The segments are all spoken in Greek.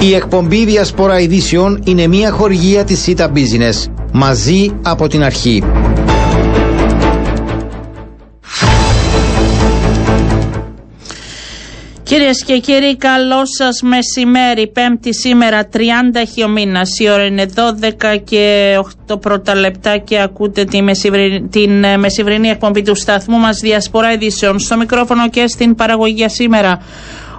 Η εκπομπή Διασπορά Ειδήσεων είναι μια χορηγία της Cita Business. Μαζί από την αρχή. Κυρίες και κύριοι, καλό σας μεσημέρι. Πέμπτη σήμερα, 30 έχει ο μήνας. Η ώρα είναι 12 και 8 πρώτα λεπτά και ακούτε τη μεσηβρι... την ε, μεσημβρινή εκπομπή του σταθμού μας Διασπορά Ειδήσεων. Στο μικρόφωνο και στην παραγωγή σήμερα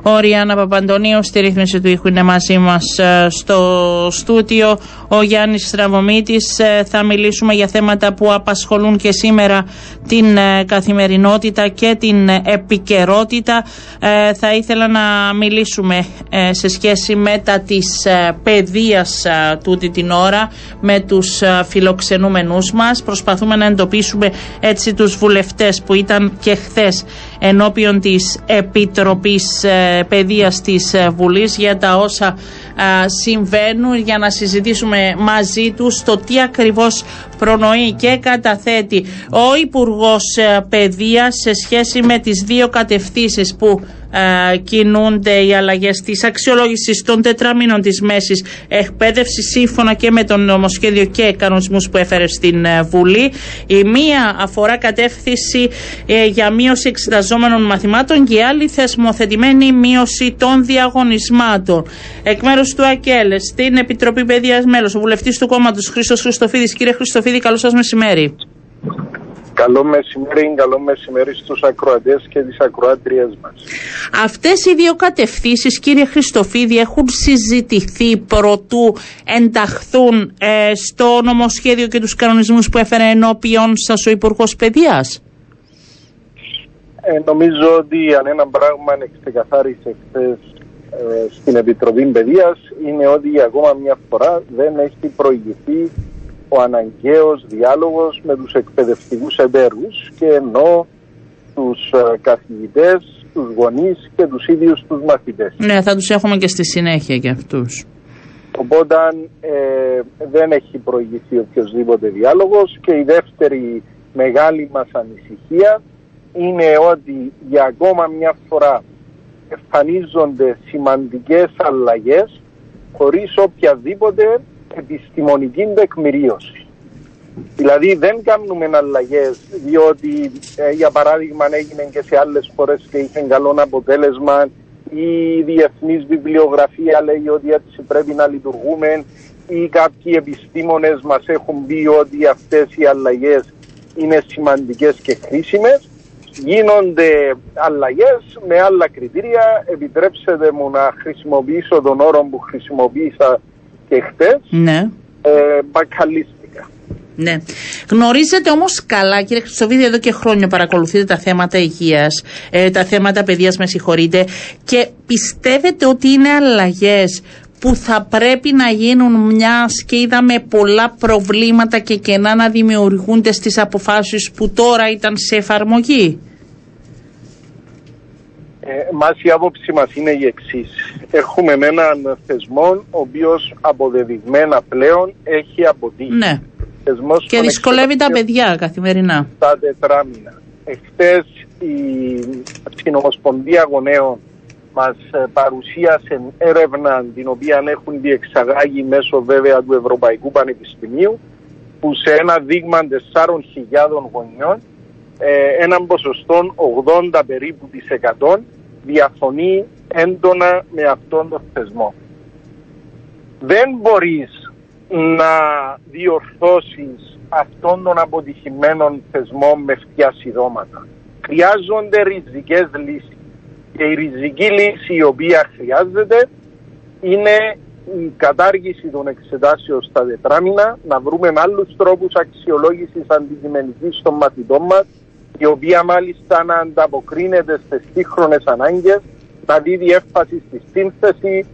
ο Ριάννα Παπαντονίου στη ρύθμιση του ήχου είναι μαζί μας ε, στο στούτιο. Ο Γιάννης Στραβωμίτης ε, θα μιλήσουμε για θέματα που απασχολούν και σήμερα την ε, καθημερινότητα και την επικαιρότητα. Θα ήθελα να μιλήσουμε σε σχέση με τα της παιδείας τούτη την ώρα με τους φιλοξενούμενους μας. Προσπαθούμε να εντοπίσουμε έτσι τους βουλευτές που ήταν και χθες ενώπιον της Επιτροπής ε, Παιδείας της ε, Βουλής για τα όσα ε, συμβαίνουν για να συζητήσουμε μαζί τους το τι ακριβώς προνοεί και καταθέτει ο Υπουργός Παιδείας σε σχέση με τις δύο κατευθύνσεις που ε, κινούνται οι αλλαγές της αξιολόγησης των τετραμήνων της μέσης εκπαίδευσης σύμφωνα και με τον νομοσχέδιο και κανονισμούς που έφερε στην ε, Βουλή. Η μία αφορά κατεύθυνση ε, για μείωση εξεταζόμενων μαθημάτων και η άλλη θεσμοθετημένη μείωση των διαγωνισμάτων. Εκ μέρους του ΑΚΕΛ, στην Επιτροπή Παιδείας Μέλος, ο βουλευτής του κόμματος Χρήστος Χριστοφίδης. Κύριε Χριστοφίδη, καλό σας μεσημέρι. Καλό μεσημέρι, καλό μεσημέρι στους ακροατές και τις ακροάτριες μας. Αυτές οι δύο κατευθύνσεις, κύριε Χριστοφίδη, έχουν συζητηθεί προτού ενταχθούν ε, στο νομοσχέδιο και τους κανονισμούς που έφερε ενώπιον σας ο υπουργός Παιδείας; Ε, νομίζω ότι αν ένα πράγμα ξεκαθάρισε χθες ε, στην Επιτροπή Παιδείας είναι ότι ακόμα μια φορά δεν έχει προηγηθεί ο αναγκαίος διάλογος με τους εκπαιδευτικούς εταίρους και ενώ τους ε, καθηγητές, τους γονείς και τους ίδιους τους μαθητές. Ναι, θα τους έχουμε και στη συνέχεια και αυτούς. Οπότε ε, δεν έχει προηγηθεί οποιοδήποτε διάλογος και η δεύτερη μεγάλη μας ανησυχία είναι ότι για ακόμα μια φορά εμφανίζονται σημαντικές αλλαγές χωρίς οποιαδήποτε επιστημονική τεκμηρίωση. Δηλαδή δεν κάνουμε αλλαγές διότι ε, για παράδειγμα έγινε και σε άλλες φορές και είχε καλό αποτέλεσμα. Ή η διεθνής βιβλιογραφία λέει ότι έτσι πρέπει να λειτουργούμε. Ή κάποιοι επιστήμονες μας έχουν πει ότι αυτές οι αλλαγές είναι σημαντικές και χρήσιμες. Γίνονται αλλαγές με άλλα κριτήρια. Επιτρέψτε μου να χρησιμοποιήσω τον όρο που χρησιμοποίησα και χτες. Ναι. Ε, μπακαλίστηκα. Ναι. Γνωρίζετε όμως καλά, κύριε Χρυσοβίδη, εδώ και χρόνια παρακολουθείτε τα θέματα υγείας, ε, τα θέματα παιδείας, με συγχωρείτε, και πιστεύετε ότι είναι αλλαγές που θα πρέπει να γίνουν μιας και είδαμε πολλά προβλήματα και κενά να δημιουργούνται στις αποφάσεις που τώρα ήταν σε εφαρμογή; Ε, μας η άποψη μας είναι η εξής. Έχουμε έναν θεσμό ο οποίος αποδεδειγμένα πλέον έχει αποτύχει. Ναι. Θεσμός και δυσκολεύει τα παιδιά καθημερινά. Τα τετράμινα. Εχθές η Συνομοσπονδία Γονέων μας ε, παρουσίασε έρευνα την οποία έχουν διεξαγάγει μέσω βέβαια του Ευρωπαϊκού Πανεπιστημίου που σε ένα δείγμα 4.000 γονιών ε, έναν ποσοστό 80 περίπου της 100 διαφωνεί έντονα με αυτόν τον θεσμό. Δεν μπορείς να διορθώσεις αυτόν τον αποτυχημένο θεσμό με φτιασιδώματα. Χρειάζονται ριζικές λύσεις. Και η ριζική λύση η οποία χρειάζεται είναι η κατάργηση των εξετάσεων στα τετράμινα, να βρούμε άλλους τρόπους αξιολόγησης αντικειμενικής των μαθητών μας, η οποία μάλιστα να ανταποκρίνεται στις σύγχρονες ανάγκες, να δίδει έμφαση στη σύνθεση,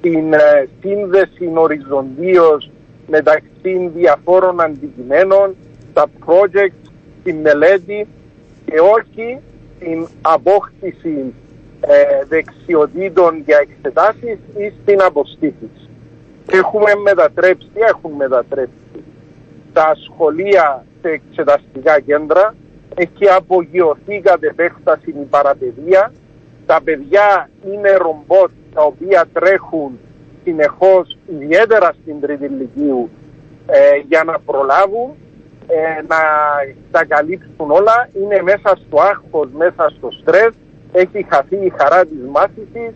την ε, σύνδεση οριζοντίως μεταξύ διαφόρων αντικειμένων, τα project, την μελέτη και όχι την απόκτηση ε, δεξιοτήτων για εξετάσεις ή στην αποστήθηση. Έχουμε μετατρέψει, έχουν μετατρέψει τα σχολεία σε εξεταστικά κέντρα, έχει απογειωθεί κατ' επέκταση η παραπαιδεία. Τα παιδιά είναι ρομπότ τα οποία τρέχουν συνεχώς, ιδιαίτερα στην τρίτη ηλικίου, ε, για να προλάβουν ε, να τα καλύψουν όλα. Είναι μέσα στο άγχος, μέσα στο στρες. Έχει χαθεί η χαρά της μάθησης,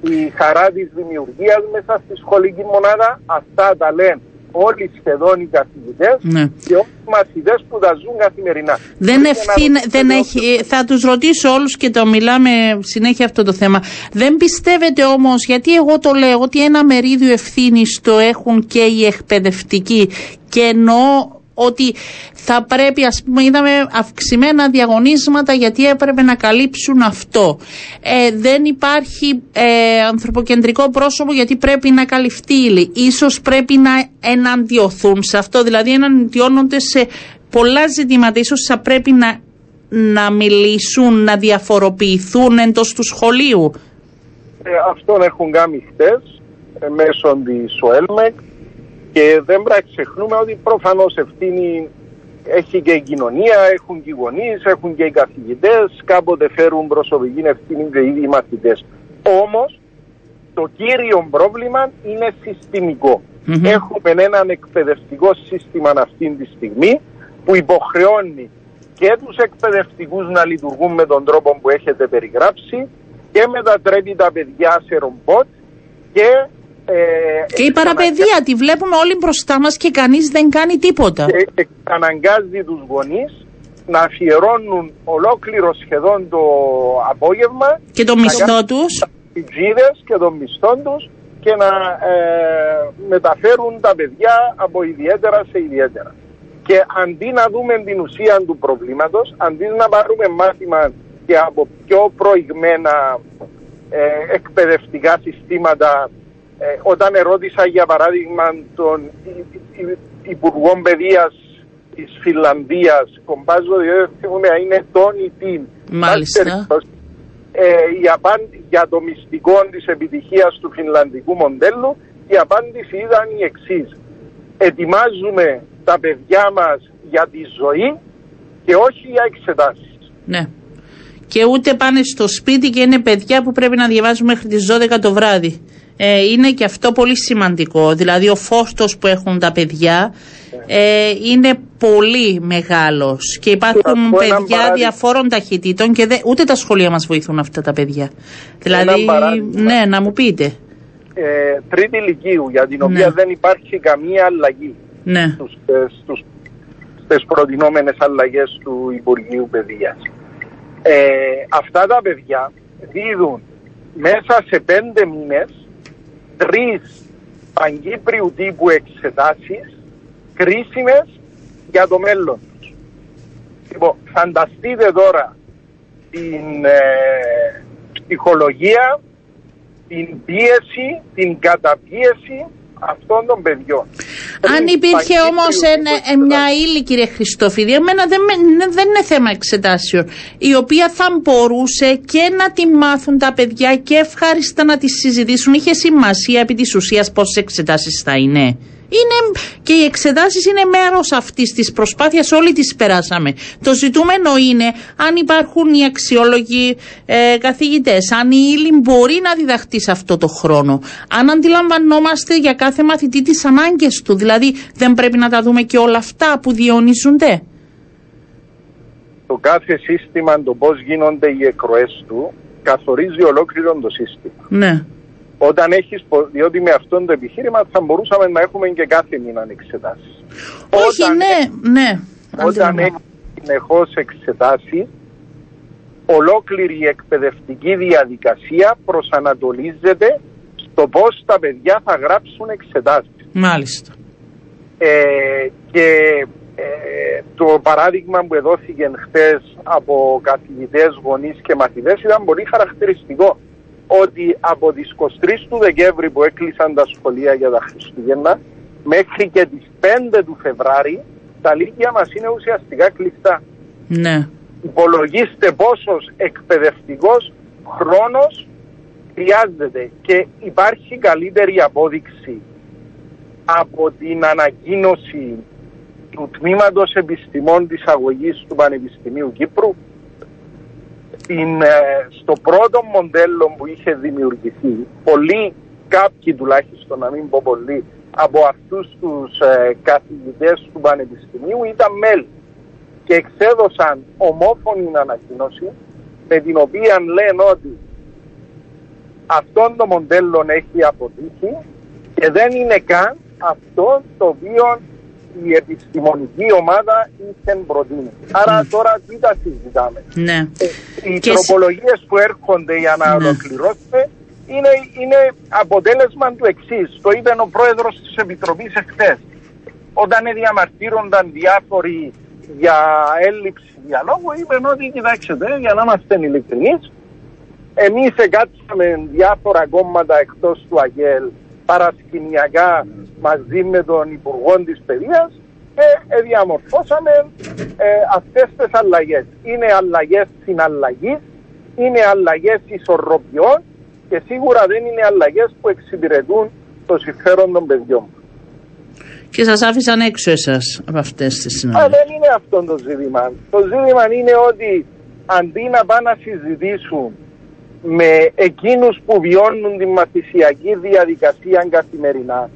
η χαρά της δημιουργίας μέσα στη σχολική μονάδα. Αυτά τα λένε όλοι σχεδόν οι καθηγητές ναι. και όλοι οι μαθητές που τα ζουν καθημερινά. Δεν, ευθύν, δεν έχει, θα τους ρωτήσω όλους και το μιλάμε συνέχεια αυτό το θέμα. Δεν πιστεύετε όμως, γιατί εγώ το λέω, ότι ένα μερίδιο ευθύνης το έχουν και οι εκπαιδευτικοί και εννοώ ότι θα πρέπει, ας πούμε, είδαμε αυξημένα διαγωνίσματα γιατί έπρεπε να καλύψουν αυτό. Ε, δεν υπάρχει ε, ανθρωποκεντρικό πρόσωπο γιατί πρέπει να καλυφθεί ύλη. Ίσως πρέπει να εναντιωθούν σε αυτό, δηλαδή εναντιώνονται σε πολλά ζητήματα. Ίσως θα πρέπει να, να μιλήσουν, να διαφοροποιηθούν εντός του σχολείου. Ε, αυτόν έχουν κάνει χτες ε, μέσω της ΟΕΛΜΕΚ και δεν πρέπει να ξεχνούμε ότι προφανώς ευθύνη έχει και η κοινωνία, έχουν και οι γονείς, έχουν και οι καθηγητές, κάποτε φέρουν προσωπική ευθύνη και οι ίδιοι μαθητές. Όμως το κύριο πρόβλημα είναι Έχουμε έναν εκπαιδευτικό σύστημα αυτή τη στιγμή που υποχρεώνει και τους εκπαιδευτικούς να λειτουργούν με τον τρόπο που έχετε περιγράψει και μετατρέπει τα παιδιά σε ρομπότ και ε, και η παραπαιδεία τη βλέπουμε όλοι μπροστά μας και κανείς δεν κάνει τίποτα. Και αναγκάζει τους γονείς να αφιερώνουν ολόκληρο σχεδόν το απόγευμα και το μισθό τους και το μισθό τους και να ε, μεταφέρουν τα παιδιά από ιδιαίτερα σε ιδιαίτερα. Και αντί να δούμε την ουσία του προβλήματος, αντί να πάρουμε μάθημα και από πιο προηγμένα ε, εκπαιδευτικά συστήματα ε, όταν ερώτησα για παράδειγμα τον Υπουργό Παιδείας της Φιλανδίας, κομπάζω διότι θυμούμαι είναι τον ή την. Μάλιστα. Ε, η απάντη, για το μυστικό της επιτυχίας του φινλανδικού μοντέλου η απάντηση ήταν η εξής. Ετοιμάζουμε τα παιδιά μας για τη ζωή και όχι για εξετάσεις. Ναι. Και ούτε πάνε στο σπίτι και είναι παιδιά που πρέπει να διαβάζουν μέχρι τις 12 το βράδυ ε, είναι και αυτό πολύ σημαντικό. Δηλαδή ο φόρτος που έχουν τα παιδιά ε, είναι πολύ μεγάλος και υπάρχουν παιδιά διαφόρων ταχυτήτων και δε, ούτε τα σχολεία μας βοηθούν αυτά τα παιδιά. Δηλαδή, ναι, να μου πείτε. Ε, τρίτη ηλικίου για την οποία ναι. δεν υπάρχει καμία αλλαγή ναι. στους, ε, στους, στις προτινόμενες αλλαγές του Υπουργείου Παιδείας. Ε, αυτά τα παιδιά δίδουν μέσα σε πέντε μήνες τρεις παγκύπριου τύπου εξετάσεις κρίσιμες για το μέλλον τους. Λοιπόν, φανταστείτε τώρα την ε, ψυχολογία, την πίεση, την καταπίεση αυτών των παιδιών. Αν υπήρχε όμως μια ύλη, κύριε Χριστόφιδη, εμένα δεν, δεν είναι θέμα εξετάσεων, η οποία θα μπορούσε και να τη μάθουν τα παιδιά και ευχάριστα να τη συζητήσουν. Είχε σημασία επί της ουσίας πόσες εξετάσεις θα είναι. Είναι, και οι εξετάσεις είναι μέρος αυτής της προσπάθειας, όλοι τις περάσαμε. Το ζητούμενο είναι αν υπάρχουν οι αξιόλογοι ε, καθηγητές, αν η ύλη μπορεί να διδαχτεί σε αυτό το χρόνο, αν αντιλαμβανόμαστε για κάθε μαθητή τις ανάγκες του, δηλαδή δεν πρέπει να τα δούμε και όλα αυτά που διονύζονται. Το κάθε σύστημα, το πώς γίνονται οι εκροές του, καθορίζει ολόκληρο το σύστημα. Ναι. Όταν έχεις, διότι με αυτό το επιχείρημα θα μπορούσαμε να έχουμε και κάθε μήνα εξετάσει. Όχι, όταν, ναι, ναι. Όταν έχεις συνεχώς εξετάσει, ολόκληρη η εκπαιδευτική διαδικασία προσανατολίζεται στο πώς τα παιδιά θα γράψουν εξετάσεις. Μάλιστα. Ε, και ε, το παράδειγμα που εδόθηκε χθες από καθηγητές, γονείς και μαθητές ήταν πολύ χαρακτηριστικό ότι από τις 23 του Δεκέμβρη που έκλεισαν τα σχολεία για τα Χριστούγεννα μέχρι και τις 5 του Φεβράρι τα λύκεια μας είναι ουσιαστικά κλειστά. Ναι. Υπολογίστε πόσος εκπαιδευτικός χρόνος χρειάζεται και υπάρχει καλύτερη απόδειξη από την ανακοίνωση του Τμήματος Επιστημών της Αγωγής του Πανεπιστημίου Κύπρου στην, ε, στο πρώτο μοντέλο που είχε δημιουργηθεί, πολύ κάποιοι τουλάχιστον, να μην πω πολλοί, από αυτούς τους ε, καθηγητές του Πανεπιστημίου ήταν μέλη και εξέδωσαν ομόφωνη ανακοίνωση με την οποία λένε ότι αυτό το μοντέλο έχει αποτύχει και δεν είναι καν αυτό το οποίο η επιστημονική ομάδα είχε προτείνει. Άρα τώρα τι τα συζητάμε. Ναι. Ε, οι και τροπολογίες που έρχονται για να ναι. ολοκληρώσουμε είναι, είναι αποτέλεσμα του εξής. Το είπε ο πρόεδρος της Επιτροπής εχθές. Όταν διαμαρτύρονταν διάφοροι για έλλειψη διαλόγου, είπε ότι κοιτάξτε, για να είμαστε ειλικρινείς, εμείς εγκάτσαμε διάφορα κόμματα εκτός του ΑΓΕΛ παρασκηνιακά μαζί με τον Υπουργό της Παιδείας και διαμορφώσαμε ε, αυτές τις αλλαγές. Είναι αλλαγές συναλλαγής, είναι αλλαγές ισορροπιών και σίγουρα δεν είναι αλλαγές που εξυπηρετούν το συμφέρον των παιδιών. Και σας άφησαν έξω εσάς από αυτές τις συναλλαγές. δεν είναι αυτό το ζήτημα. Το ζήτημα είναι ότι αντί να πάνε να συζητήσουν με εκείνους που βιώνουν τη μαθησιακή διαδικασία καθημερινά,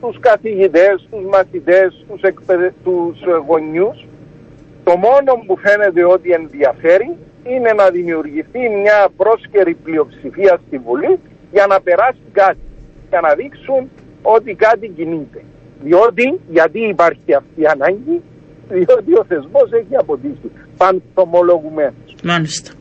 τους καθηγητές, τους μαθητές, τους, εκπαιδε... τους γονιούς, το μόνο που φαίνεται ότι ενδιαφέρει είναι να δημιουργηθεί μια πρόσκαιρη πλειοψηφία στη Βουλή για να περάσει κάτι, για να δείξουν ότι κάτι κινείται. Διότι, γιατί υπάρχει αυτή η ανάγκη, διότι ο θεσμός έχει αποτύχει. Πανθομολογουμένος. Μάλιστα.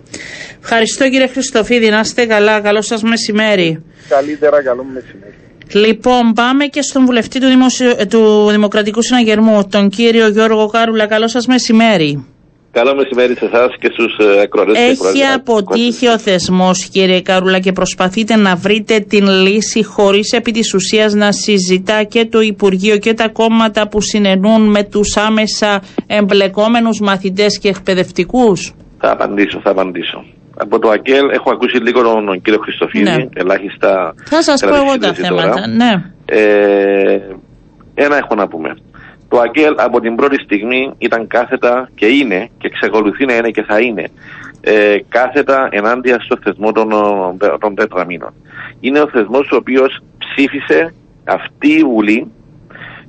Ευχαριστώ κύριε Χριστοφίδη, να είστε καλά. Καλό σας μεσημέρι. Καλύτερα, καλό μεσημέρι. Λοιπόν, πάμε και στον βουλευτή του, Δημοσιο... του Δημοκρατικού Συναγερμού, τον κύριο Γιώργο Κάρουλα. Καλό σας μεσημέρι. Καλό μεσημέρι σε εσάς και στους ε, ακροατές. Έχει αποτύχει ο θεσμός, κύριε Καρούλα, και προσπαθείτε να βρείτε την λύση χωρίς επί της ουσίας να συζητά και το Υπουργείο και τα κόμματα που συνενούν με τους άμεσα εμπλεκόμενους μαθητές και εκπαιδευτικούς; Θα απαντήσω, θα απαντήσω. Από το ΑΚΕΛ έχω ακούσει λίγο τον κύριο Χριστοφίδη, ναι. ελάχιστα. Θα σας πω εγώ τα θέματα, ναι. Ε, ένα έχω να πούμε. Το ΑΚΕΛ από την πρώτη στιγμή ήταν κάθετα και είναι και εξακολουθεί να είναι και θα είναι ε, κάθετα ενάντια στο θεσμό των, των τετραμήνων. Είναι ο θεσμός ο οποίος ψήφισε αυτή η Βουλή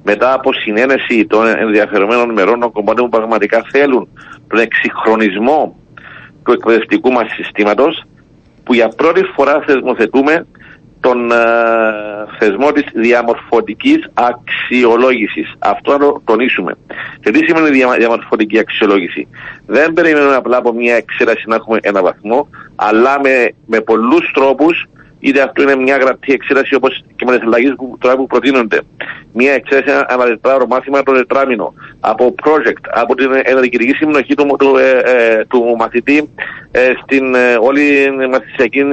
μετά από συνένεση των ενδιαφερομένων μερών των κομμάτων που πραγματικά θέλουν τον εξυγχρονισμό του εκπαιδευτικού μας συστήματος που για πρώτη φορά θεσμοθετούμε τον ε, θεσμό της διαμορφωτικής αξιολόγησης. Αυτό να το τονίσουμε. Και τι σημαίνει δια, διαμορφωτική αξιολόγηση; Δεν περιμένουμε απλά από μια εξαίρεση να έχουμε ένα βαθμό, αλλά με, με πολλούς τρόπους είτε αυτό είναι μια γραπτή εξαίρεση όπως και με τις αλλαγές που τώρα που προτείνονται. Μια εξαίρεση ανατετράωρο μάθημα το τετράμινο. Από project, από την ενεργητική συμμετοχή του, του, ε, ε, του μαθητή ε, στην ε, όλη μαθησιακή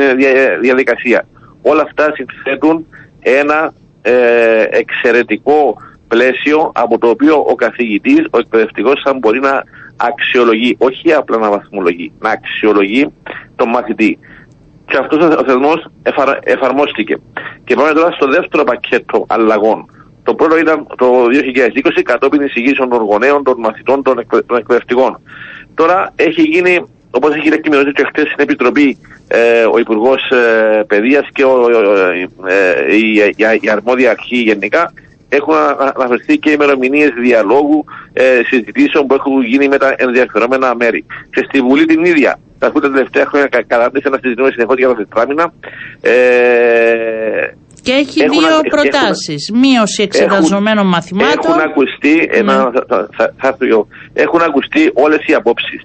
διαδικασία. Όλα αυτά συνθέτουν ένα ε, εξαιρετικό πλαίσιο από το οποίο ο καθηγητής, ο εκπαιδευτικός θα μπορεί να αξιολογεί, όχι απλά να βαθμολογεί, να αξιολογεί τον μαθητή. Και αυτός ο θεσμός εφαρμόστηκε. Και πάμε τώρα στο δεύτερο πακέτο αλλαγών. Το πρώτο ήταν το 2020 κατόπιν εισηγήσεων των γονέων, των μαθητών, των, εκπαιδευτικών. Τώρα έχει γίνει Όπως έχει εκκοινωνήσει και χθες στην Επιτροπή ε, ο Υπουργός ε, Παιδείας και ο, ε, η, η, αρμόδια αρχή γενικά, έχουν αναφερθεί και ημερομηνίες διαλόγου, ε, συζητήσεων που έχουν γίνει με τα ενδιαφερόμενα μέρη. Και στη Βουλή την ίδια, τα τελευταία χρόνια κατάρτισε να συζητούμε συνεχώ για τα τετράμινα. Ε, και έχει έχουν, δύο προτάσεις. Μείωση εξεταζομένων έχουν, μαθημάτων. Έχουν ακουστεί, ναι. θα, θα, θα, έχουν ακουστεί όλες οι απόψεις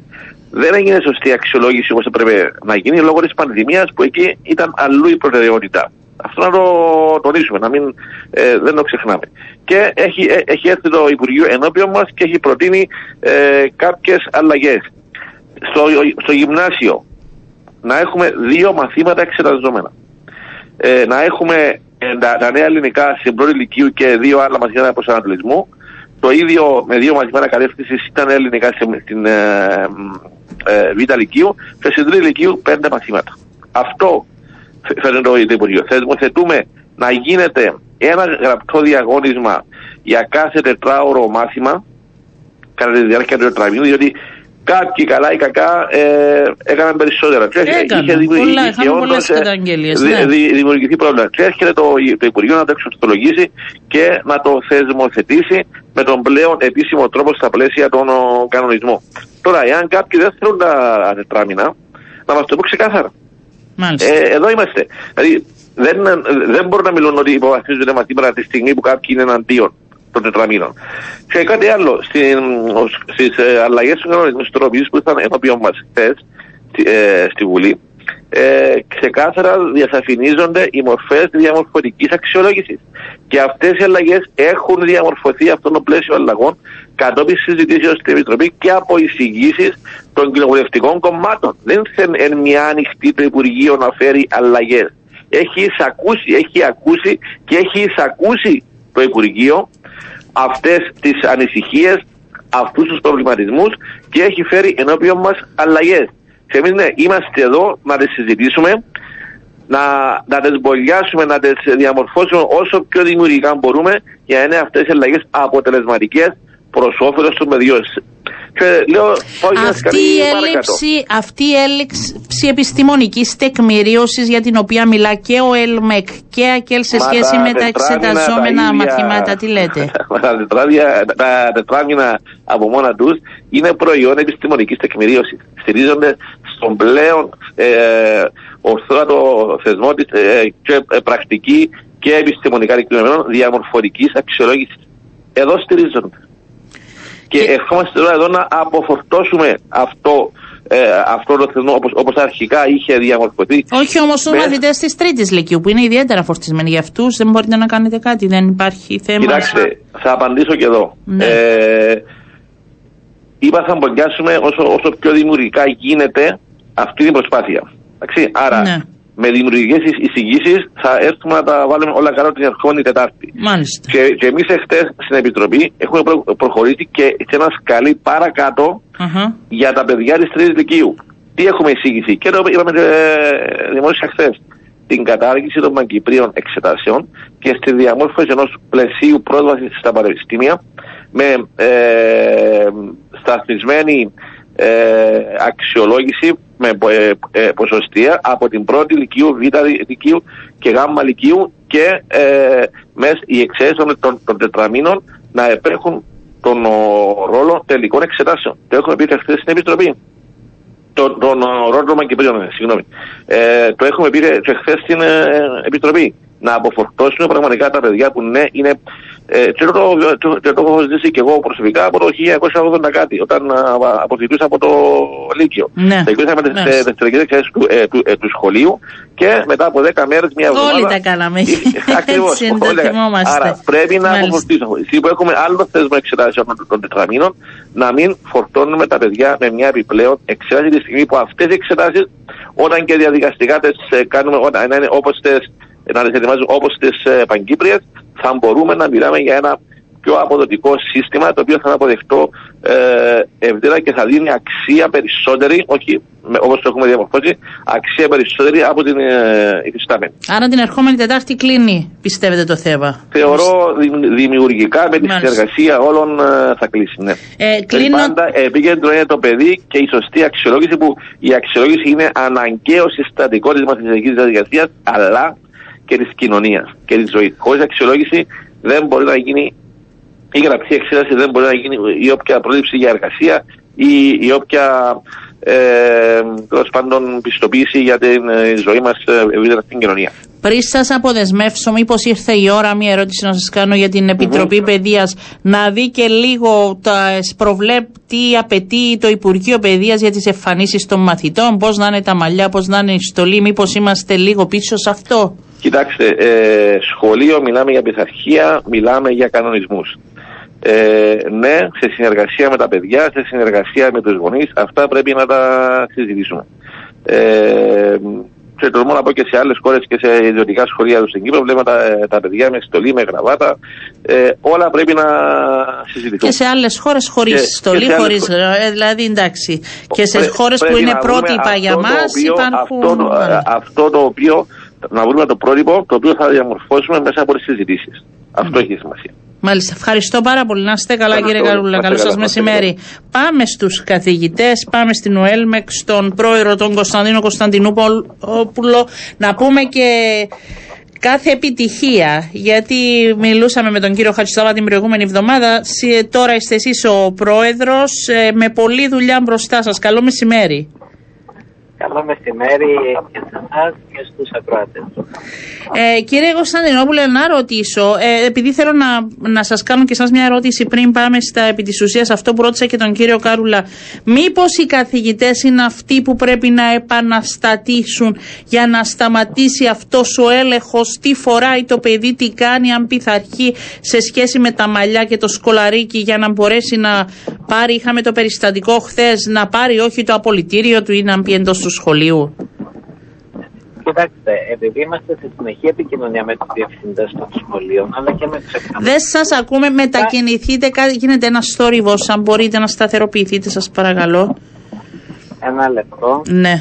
δεν έγινε σωστή αξιολόγηση όπως έπρεπε να γίνει λόγω της πανδημίας που εκεί ήταν αλλού η προτεραιότητα. Αυτό να το τονίσουμε, να μην, ε, δεν το ξεχνάμε. Και έχει, ε, έχει έρθει το Υπουργείο ενώπιον μας και έχει προτείνει ε, κάποιες αλλαγές. Στο, στο γυμνάσιο να έχουμε δύο μαθήματα εξεταζόμενα. Ε, να έχουμε ε, τα, τα, νέα ελληνικά στην πρώτη ηλικίου και δύο άλλα μαθήματα προσανατολισμού. Το ίδιο με δύο μαθήματα κατεύθυνσης ήταν ελληνικά στην, ε, ε, Β' Λυκείου και στην Τρίτη Λυκείου πέντε μαθήματα. Αυτό φαίνεται το Υπουργείο. Θεσμοθετούμε να γίνεται ένα γραπτό διαγώνισμα για κάθε τετράωρο μάθημα κατά τη διάρκεια του τετραμήνου, διότι Κάποιοι καλά ή κακά ε, έκαναν περισσότερα. Και Έκαναν. είχε δημιουργηθεί- Πολλά, είχε είχαμε όντως, πολλές ε, καταγγελίες, δη- ναι. δη- δημιουργηθεί πρόβλημα. Και έρχεται το, το Υπουργείο να το εξορθολογήσει και να το θεσμοθετήσει με τον πλέον επίσημο τρόπο στα πλαίσια των ο, κανονισμών. Τώρα, εάν κάποιοι δεν θέλουν τα τετράμινα, να μας το πω ξεκάθαρα. Μάλιστα. Ε, εδώ είμαστε. Δηλαδή, δεν, δεν μπορούν να μιλούν ότι υποβαθμίζονται μαθήματα τη στιγμή που κάποιοι είναι εναντίον των τετραμήνων. Και κάτι άλλο, στις ε, αλλαγές του κανονισμούς τη τροπή που ήρθαν ενώπιον μας χθες ε, στη Βουλή, ε, ξεκάθαρα διασαφηνίζονται οι μορφές τη διαμορφωτικής αξιολόγησης. Και αυτές οι αλλαγές έχουν διαμορφωθεί αυτό το πλαίσιο αλλαγών κατόπιν συζητήσεων στην Επιτροπή και από εισηγήσεις των κοινοβουλευτικών κομμάτων. Δεν θέλει εν μια ανοιχτή το Υπουργείο να φέρει αλλαγές. Έχει εισακούσει, έχει ακούσει και έχει εισακούσει το Υπουργείο αυτές τις ανησυχίες, αυτούς τους προβληματισμούς και έχει φέρει ενώπιον μας αλλαγές. Και εμείς ναι, είμαστε εδώ να τις συζητήσουμε, να, να τις μπολιάσουμε, να τις διαμορφώσουμε όσο πιο δημιουργικά μπορούμε για να είναι αυτές οι αλλαγές αποτελεσματικές προς όφελος των παιδιών. Και λέω, πάω για να Αυτή σκαλεί η, παρακάτω. έλλειψη, αυτή η έλλειψη επιστημονικής τεκμηρίωσης για την οποία μιλά και ο ΕΛΜΕΚ και ΑΚΕΛ σε Μα σχέση με τα τετράμινα εξεταζόμενα τα ίδια- μαθήματα, τι λέτε; τα, τετράδια, τα τετράμινα από μόνα τους είναι προϊόν επιστημονικής τεκμηρίωσης. Στηρίζονται στον πλέον ε, ορθότατο θεσμό της, ε, και ε, πρακτική και επιστημονικά δικαιωμένων διαμορφωτικής αξιολόγησης. Εδώ στηρίζονται. Και, Και- ευχόμαστε τώρα εδώ να αποφορτώσουμε αυτό, ε, αυτό το θεσμό όπως, όπως αρχικά είχε διαμορφωθεί Όχι όμως στου με- μαθητέ της Τρίτης Λυκειού που είναι ιδιαίτερα φορτισμένοι. Για αυτούς δεν μπορείτε να κάνετε κάτι, δεν υπάρχει θέμα. Κοιτάξτε, θα απαντήσω και εδώ. Ναι. Ε, είπα θα μπολιάσουμε όσο, όσο πιο δημιουργικά γίνεται αυτή την προσπάθεια. Εντάξει, άρα Ναι. Με δημιουργικές εισηγήσεις θα έρθουμε να τα βάλουμε όλα καλά την ερχόμενη Τετάρτη. Μάλιστα. Και, και εμείς εχθές στην Επιτροπή έχουμε προ- προχωρήσει και σε ένα σκαλί παρακάτω Αχα. για τα παιδιά της Τρίτης Λυκείου. Τι έχουμε εισήγηση, και το είπαμε ε, δημόσια χθες. Την κατάργηση των μαγκυπρίων εξετάσεων και στη διαμόρφωση ενός πλαισίου πρόσβασης στα πανεπιστήμια με ε, σταθμισμένη ε, αξιολόγηση με ε, ε, ποσοστία από την πρώτη λυκείου, β' λυκείου και γ' λυκείου και ε, μες οι εξαίρεσεις των, των, των τετραμήνων να επέχουν τον ο, ρόλο τελικών εξετάσεων. Το έχουμε πει και χθες στην Επιτροπή. Τον, τον ο, ρόλο των Μαγκυπρίων, ε, συγγνώμη. Ε, το έχουμε πει και χθες στην ε, Επιτροπή. Να αποφορτώσουμε πραγματικά τα παιδιά που ναι, είναι. Ε, και, το, το, και το έχω ζήσει και εγώ προσωπικά από το 1980 κάτι, όταν α, αποφυτούσα από το Λύκειο. Ναι. Τελειώσαμε τι Μάλιστα. δευτερικέ εξαιρέσει του, ε, του, ε, του σχολείου και μετά από 10 μέρες, μια εβδομάδα. Όλοι τα κάναμε. Ακριβώ. Έτσι είναι, το θυμόμαστε. Άρα πρέπει να Μάλιστα. αποφορτήσουμε. Εσύ που έχουμε άλλο θέσμα εξετάσεων των, των τετραμήνων, να μην φορτώνουμε τα παιδιά με μια επιπλέον εξέταση τη στιγμή που αυτές οι εξετάσεις, όταν και διαδικαστικά τι κάνουμε, όταν να είναι όπως να τις ετοιμάζουμε όπως τις ε, Παγκύπριες, θα μπορούμε να μιλάμε για ένα πιο αποδοτικό σύστημα το οποίο θα είναι αποδεκτό ε, ευρύτερα και θα δίνει αξία περισσότερη, όχι με, όπως το έχουμε διαμορφώσει, αξία περισσότερη από την ε, υφιστάμενη. Άρα την ερχόμενη Τετάρτη κλείνει, πιστεύετε το θέμα. Θεωρώ δημ- δημιουργικά με τη Μάλιστα. συνεργασία όλων ε, θα κλείσει. Ναι. Ε, Και κλείνω... Πάντα επίκεντρο είναι το παιδί και η σωστή αξιολόγηση που η αξιολόγηση είναι αναγκαίο συστατικό της μαθηματική διαδικασίας αλλά και της κοινωνίας και της ζωής. Χωρίς αξιολόγηση δεν μπορεί να γίνει η γραπτή εξέταση, δεν μπορεί να γίνει η όποια πρόληψη για εργασία ή η όποια ε, τέλος πάντων πιστοποίηση για την ε, ζωή μας ευρύτερα στην κοινωνία. Πριν σας αποδεσμεύσω, μήπως ήρθε η ώρα μια ερώτηση να σας κάνω για την Επιτροπή Παιδείας να δει και λίγο τας προβλέπ, τι απαιτεί το Υπουργείο Παιδείας για τις εμφανίσεις των μαθητών, πώς να είναι τα μαλλιά, πώς να είναι η στολή, μήπως είμαστε λίγο πίσω σε αυτό; Κοιτάξτε, ε, σχολείο μιλάμε για πειθαρχία, μιλάμε για κανονισμούς. Ε, ναι, σε συνεργασία με τα παιδιά, σε συνεργασία με τους γονείς, αυτά πρέπει να τα συζητήσουμε. Ε, και τολμώ να πω και σε άλλες χώρες και σε ιδιωτικά σχολεία του στην Κύπρο, βλέπουμε τα, τα παιδιά με στολή, με γραβάτα, ε, όλα πρέπει να συζητηθούν. Και σε άλλες χώρες χωρίς Και- στολή, και σε άλλες χωρίς. χώρες. Δηλαδή εντάξει. Και σε Πρέ- χώρες που πρέπει είναι να βρούμε πρότυπα για αυτό το μας οποίο- υπάρχουν. Αυτό, το- Μάλιστα. αυτό το οποίο, να βρούμε το πρότυπο το οποίο θα διαμορφώσουμε μέσα από τις συζητήσεις. Αυτό έχει σημασία. Μάλιστα. Ευχαριστώ πάρα πολύ. Να είστε καλά, κύριε Καρούλα. Καλό σας μεσημέρι. Πάμε στους καθηγητές, πάμε στην ΟΕΛΜΕΚ, στον πρόεδρο τον Κωνσταντίνο Κωνσταντινούπουλο. Να πούμε και κάθε επιτυχία. Γιατί μιλούσαμε με τον κύριο Χατζηστάβα την προηγούμενη εβδομάδα. Τώρα είστε εσείς ο πρόεδρος ε, με πολλή δουλειά μπροστά σας. Καλό μεσημέρι. Καλό μεσημέρι και σε εσά και στους ακροάτε. Ε, κύριε Κωνσταντινόπουλε, να ρωτήσω, ε, επειδή θέλω να, να σας κάνω και εσάς μια ερώτηση πριν πάμε στα επί της ουσίας, αυτό που ρώτησα και τον κύριο Κάρουλα. Μήπως οι καθηγητές είναι αυτοί που πρέπει να επαναστατήσουν για να σταματήσει αυτός ο έλεγχος, τι φοράει το παιδί, τι κάνει, αν πειθαρχεί σε σχέση με τα μαλλιά και το σκολαρίκι για να μπορέσει να πάρει, είχαμε το περιστατικό χθες, να πάρει όχι το απολυτήριο του ή να μπει εντός του του σχολείου. Κοιτάξτε, επειδή είμαστε σε συνεχή επικοινωνία με τους διευθυντές των σχολείων, αλλά και με τους εκπαιδευτικού. Δεν σας ακούμε, μετακινηθείτε, γίνεται ένα θόρυβο. Αν μπορείτε να σταθεροποιηθείτε, σας παρακαλώ. Ένα λεπτό. Ναι.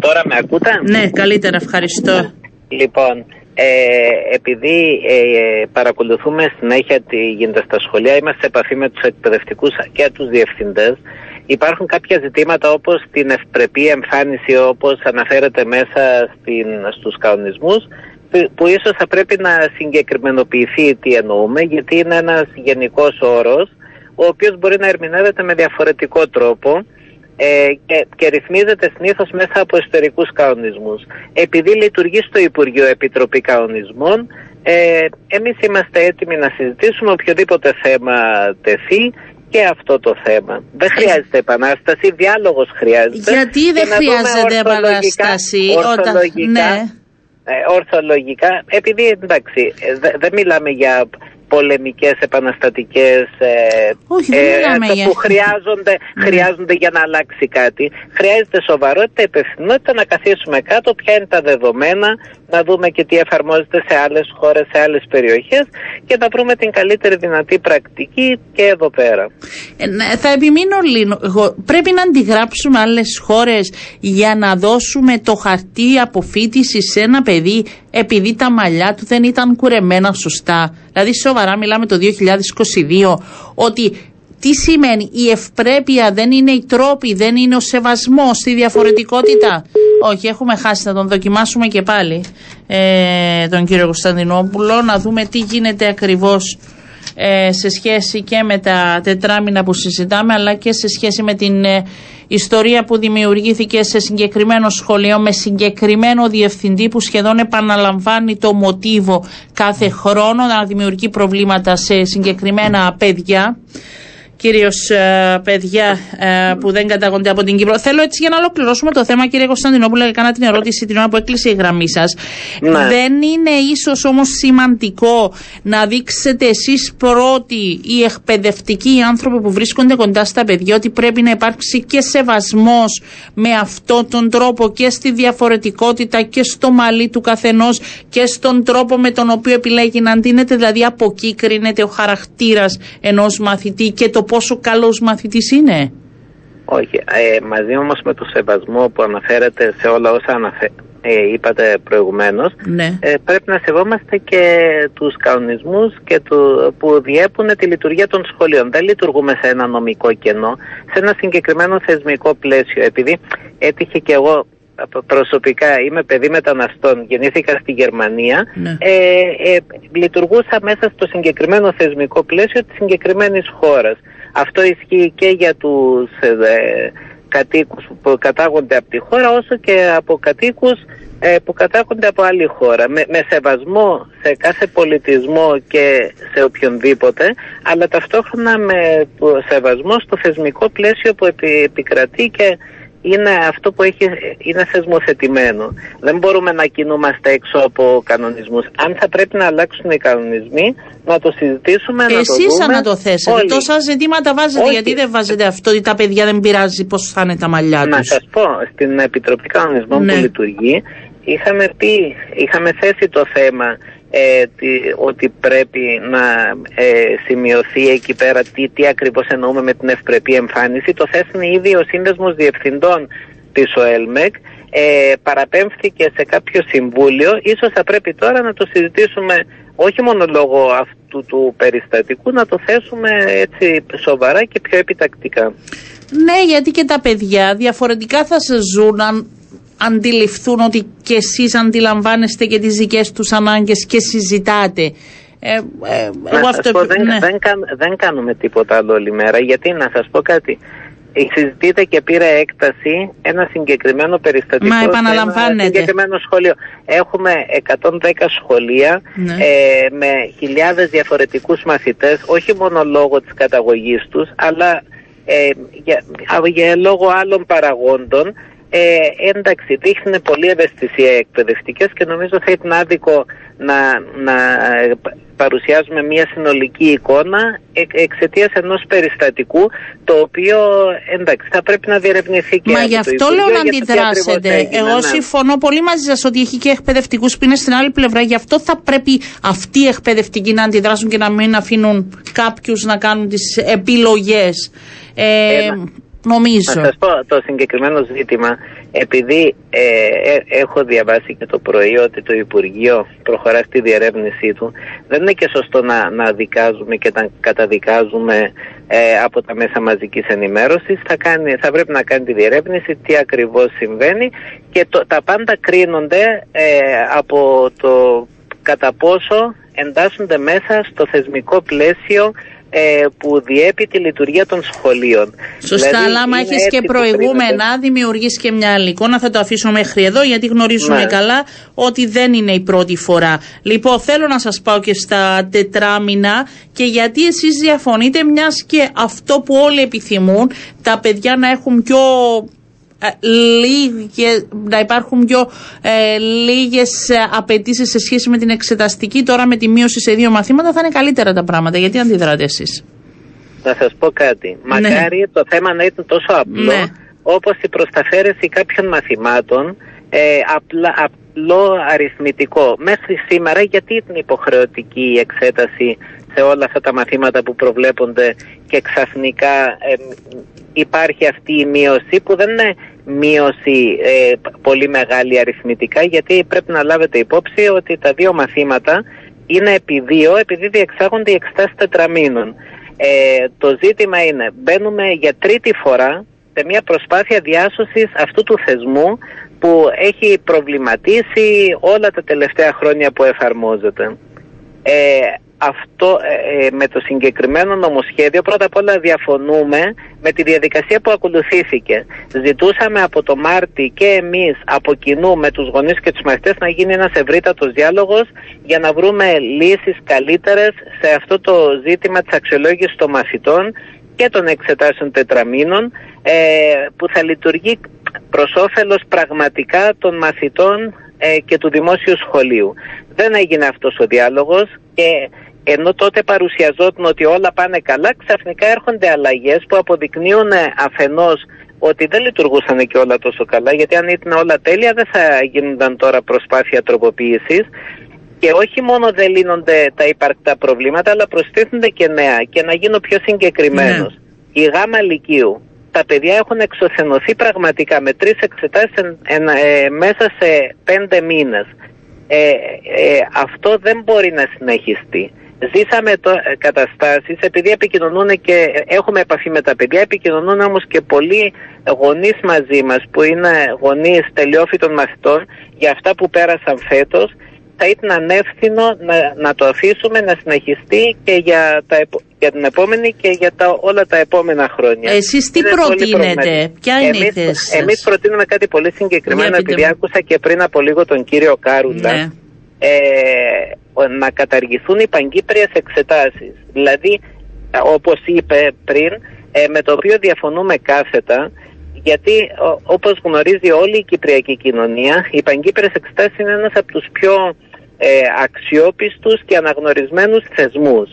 Τώρα με ακούτε; Ναι, καλύτερα, ευχαριστώ. Λοιπόν, ε, επειδή ε, παρακολουθούμε συνέχεια τι γίνεται στα σχολεία, είμαστε σε επαφή με τους εκπαιδευτικούς και τους διευθυντές Υπάρχουν κάποια ζητήματα όπως την ευπρεπή εμφάνιση όπως αναφέρεται μέσα στην, στους κανονισμούς που ίσως θα πρέπει να συγκεκριμενοποιηθεί τι εννοούμε γιατί είναι ένας γενικός όρος ο οποίος μπορεί να ερμηνεύεται με διαφορετικό τρόπο ε, και, και ρυθμίζεται συνήθως μέσα από εσωτερικούς κανονισμούς. Επειδή λειτουργεί στο Υπουργείο Επιτροπή Κανονισμών, ε, εμείς είμαστε έτοιμοι να συζητήσουμε οποιοδήποτε θέμα τεθεί και αυτό το θέμα. Δεν χρειάζεται επανάσταση, διάλογος χρειάζεται. Γιατί δεν χρειάζεται επανάσταση ορθολογικά, ναι. Ε, ορθολογικά, επειδή εντάξει, ε, δεν μιλάμε για πολεμικές επαναστατικές ε, Όχι, δεν ε, που χρειάζονται, ναι. χρειάζονται για να αλλάξει κάτι. Χρειάζεται σοβαρότητα, υπευθυνότητα να καθίσουμε κάτω ποια είναι τα δεδομένα, να δούμε και τι εφαρμόζεται σε άλλες χώρες, σε άλλες περιοχές και να βρούμε την καλύτερη δυνατή πρακτική και εδώ πέρα. Ε, ναι, θα επιμείνω λίγο. Πρέπει να αντιγράψουμε άλλες χώρες για να δώσουμε το χαρτί αποφύτιση σε ένα παιδί επειδή τα μαλλιά του δεν ήταν κουρεμένα σωστά. Δηλαδή σοβαρά μιλάμε το 2022 ότι τι σημαίνει η ευπρέπεια δεν είναι οι τρόποι, δεν είναι ο σεβασμός στη διαφορετικότητα; Όχι, έχουμε χάσει, να τον δοκιμάσουμε και πάλι ε, τον κύριο Κωνσταντινόπουλο, να δούμε τι γίνεται ακριβώς ε, σε σχέση και με τα τετράμινα που συζητάμε, αλλά και σε σχέση με την ε, ιστορία που δημιουργήθηκε σε συγκεκριμένο σχολείο με συγκεκριμένο διευθυντή που σχεδόν επαναλαμβάνει το μοτίβο κάθε χρόνο να δημιουργεί προβλήματα σε συγκεκριμένα παιδιά κυρίως ε, παιδιά ε, που δεν καταγόνται από την Κύπρο. Θέλω έτσι για να ολοκληρώσουμε το θέμα, κύριε Κωνσταντινόπουλο, έκανα την ερώτηση την ώρα που έκλεισε η γραμμή σας. Ναι. Δεν είναι ίσως όμως σημαντικό να δείξετε εσείς πρώτοι οι εκπαιδευτικοί οι άνθρωποι που βρίσκονται κοντά στα παιδιά ότι πρέπει να υπάρξει και σεβασμός με αυτόν τον τρόπο και στη διαφορετικότητα και στο μαλλί του καθενός και στον τρόπο με τον οποίο επιλέγει να αντίνεται. Δηλαδή από εκεί κρίνεται ο χαρακτήρας ενός μαθητή και το πόσο καλός μαθητής είναι; Όχι. Ε, μαζί όμως με το σεβασμό που αναφέρεται σε όλα όσα αναφε... ε, είπατε προηγουμένως, ναι. ε, πρέπει να σεβόμαστε και τους κανονισμούς και του, που διέπουν τη λειτουργία των σχολείων. Δεν λειτουργούμε σε ένα νομικό κενό, σε ένα συγκεκριμένο θεσμικό πλαίσιο. Επειδή έτυχε και εγώ προσωπικά είμαι παιδί μεταναστών, γεννήθηκα στη Γερμανία, ναι. ε, ε, λειτουργούσα μέσα στο συγκεκριμένο θεσμικό πλαίσιο της συγκεκριμένης χώρας. Αυτό ισχύει και για τους ε, κατοίκους που κατάγονται από τη χώρα όσο και από κατοίκους ε, που κατάγονται από άλλη χώρα. Με, με σεβασμό σε κάθε πολιτισμό και σε οποιονδήποτε αλλά ταυτόχρονα με σεβασμό στο θεσμικό πλαίσιο που επικρατεί και είναι αυτό που έχει, είναι θεσμοθετημένο. Δεν μπορούμε να κινούμαστε έξω από κανονισμούς. Αν θα πρέπει να αλλάξουν οι κανονισμοί, να το συζητήσουμε, να το δούμε. να το θέσετε. Όλοι. Τόσα ζητήματα βάζετε, γιατί δεν βάζετε αυτό ότι τα παιδιά δεν πειράζει πώς θα είναι τα μαλλιά τους. Να σας πω, στην Επιτροπή Κανονισμών ναι. που λειτουργεί, είχαμε πει, είχαμε θέσει το θέμα ε, ότι πρέπει να ε, σημειωθεί εκεί πέρα τι, τι ακριβώς εννοούμε με την ευπρεπή εμφάνιση. Το θέσανε ήδη ο Σύνδεσμος Διευθυντών της ΟΕΛΜΕΚ ε, παραπέμφθηκε σε κάποιο συμβούλιο. Ίσως θα πρέπει τώρα να το συζητήσουμε όχι μόνο λόγω αυτού του περιστατικού, να το θέσουμε έτσι σοβαρά και πιο επιτακτικά. Ναι, γιατί και τα παιδιά διαφορετικά θα σε ζουν αν αντιληφθούν ότι και εσείς αντιλαμβάνεστε και τις δικές τους ανάγκες και συζητάτε. Ε, ε, εγώ αυτό, πω, δεν, ναι. δεν, δεν κάνουμε τίποτα άλλο όλη μέρα, γιατί να σας πω κάτι; Συζητείται και πήρε έκταση ένα συγκεκριμένο περιστατικό Μα επαναλαμβάνεται. ένα συγκεκριμένο σχολείο. Έχουμε 110 σχολεία ναι. ε, με χιλιάδες διαφορετικούς μαθητές, όχι μόνο λόγω της καταγωγής τους, αλλά ε, για, για λόγω άλλων παραγόντων ε, εντάξει, δείχνουν πολύ ευαισθησία εκπαιδευτικές και νομίζω θα ήταν άδικο να, να παρουσιάζουμε μια συνολική εικόνα εξ, εξαιτίας ενός περιστατικού το οποίο εντάξει θα πρέπει να διερευνηθεί και Μα γι' αυτό λέω να αντιδράσετε. Εγώ ναι. συμφωνώ πολύ μαζί σας ότι έχει και εκπαιδευτικούς που είναι στην άλλη πλευρά. Γι' αυτό θα πρέπει αυτοί οι εκπαιδευτικοί να αντιδράσουν και να μην αφήνουν κάποιους να κάνουν τις επιλογές. Ε, νομίζω. Να σας πω το συγκεκριμένο ζήτημα, επειδή ε, ε, έχω διαβάσει και το πρωί ότι το Υπουργείο προχωρά στη διερεύνησή του, δεν είναι και σωστό να, να δικάζουμε και να καταδικάζουμε ε, από τα μέσα μαζικής ενημέρωσης. Θα, κάνει, θα πρέπει να κάνει τη διερεύνηση, τι ακριβώς συμβαίνει και το, τα πάντα κρίνονται από το κατά πόσο εντάσσονται μέσα στο θεσμικό πλαίσιο ε, που διέπει τη λειτουργία των σχολείων. Σωστά, δηλαδή, αλλά άμα έχεις και προηγούμενα, δημιουργείς και μια άλλη εικόνα. Θα το αφήσω μέχρι εδώ, γιατί γνωρίζουμε ναι. καλά ότι δεν είναι η πρώτη φορά. Λοιπόν, θέλω να σας πάω και στα τετράμινα και γιατί εσείς διαφωνείτε, μιας και αυτό που όλοι επιθυμούν, τα παιδιά να έχουν πιο ε, λίγες, να υπάρχουν πιο ε, λίγες ε, απαιτήσεις σε σχέση με την εξεταστική τώρα με τη μείωση σε δύο μαθήματα θα είναι καλύτερα τα πράγματα γιατί αντιδράτε εσείς; Να σας πω κάτι ναι. μακάρι το θέμα να ήταν τόσο απλό ναι. όπως η προσταφέρεση κάποιων μαθημάτων ε, απλά, απλό αριθμητικό μέχρι σήμερα γιατί ήταν υποχρεωτική η εξέταση σε όλα αυτά τα μαθήματα που προβλέπονται και ξαφνικά υπάρχει αυτή η μείωση που δεν είναι μείωση ε, πολύ μεγάλη αριθμητικά γιατί πρέπει να λάβετε υπόψη ότι τα δύο μαθήματα είναι επί δύο επειδή διεξάγονται οι εξετάσεις τετραμήνων. Ε, το ζήτημα είναι μπαίνουμε για τρίτη φορά σε μια προσπάθεια διάσωσης αυτού του θεσμού που έχει προβληματίσει όλα τα τελευταία χρόνια που εφαρμόζεται. Ε, αυτό ε, ε, με το συγκεκριμένο νομοσχέδιο πρώτα απ' όλα διαφωνούμε με τη διαδικασία που ακολουθήθηκε. Ζητούσαμε από το Μάρτι και εμείς από κοινού με τους γονείς και τους μαθητές να γίνει ένας ευρύτατος διάλογος για να βρούμε λύσεις καλύτερες σε αυτό το ζήτημα της αξιολόγησης των μαθητών και των εξετάσεων τετραμήνων ε, που θα λειτουργεί προς όφελος πραγματικά των μαθητών ε, και του δημόσιου σχολείου. Δεν έγινε αυτός ο διάλογος και ενώ τότε παρουσιαζόταν ότι όλα πάνε καλά, ξαφνικά έρχονται αλλαγές που αποδεικνύουν αφενός ότι δεν λειτουργούσαν και όλα τόσο καλά, γιατί αν ήταν όλα τέλεια δεν θα γίνονταν τώρα προσπάθεια τροποποίησης και όχι μόνο δεν λύνονται τα υπαρκτά προβλήματα, αλλά προστίθενται και νέα. Και να γίνω πιο συγκεκριμένος. Ναι. Η γάμα λυκείου. Τα παιδιά έχουν εξωθενωθεί πραγματικά με τρεις εξετάσεις ε, μέσα σε πέντε μήνες. Ε, ε, αυτό δεν μπορεί να συνεχιστεί. Ζήσαμε το, ε, καταστάσεις επειδή επικοινωνούν και έχουμε επαφή με τα παιδιά, επικοινωνούν όμως και πολλοί γονείς μαζί μας που είναι γονείς τελειόφυτων μαθητών για αυτά που πέρασαν φέτος θα ήταν ανεύθυνο να, να το αφήσουμε να συνεχιστεί και για, τα, για την επόμενη και για τα, όλα τα επόμενα χρόνια. Εσείς τι προτείνετε, ποια είναι εμείς, η θέση σας; Εμείς προτείνουμε κάτι πολύ συγκεκριμένο, επειδή άκουσα και πριν από λίγο τον κύριο Κάρουλα. Ναι. Ε, να καταργηθούν οι παγκύπριες εξετάσεις. Δηλαδή, όπως είπε πριν, ε, με το οποίο διαφωνούμε κάθετα, γιατί όπως γνωρίζει όλη η κυπριακή κοινωνία, οι παγκύπριες εξετάσεις είναι ένας από τους πιο ε, αξιόπιστους και αναγνωρισμένους θεσμούς.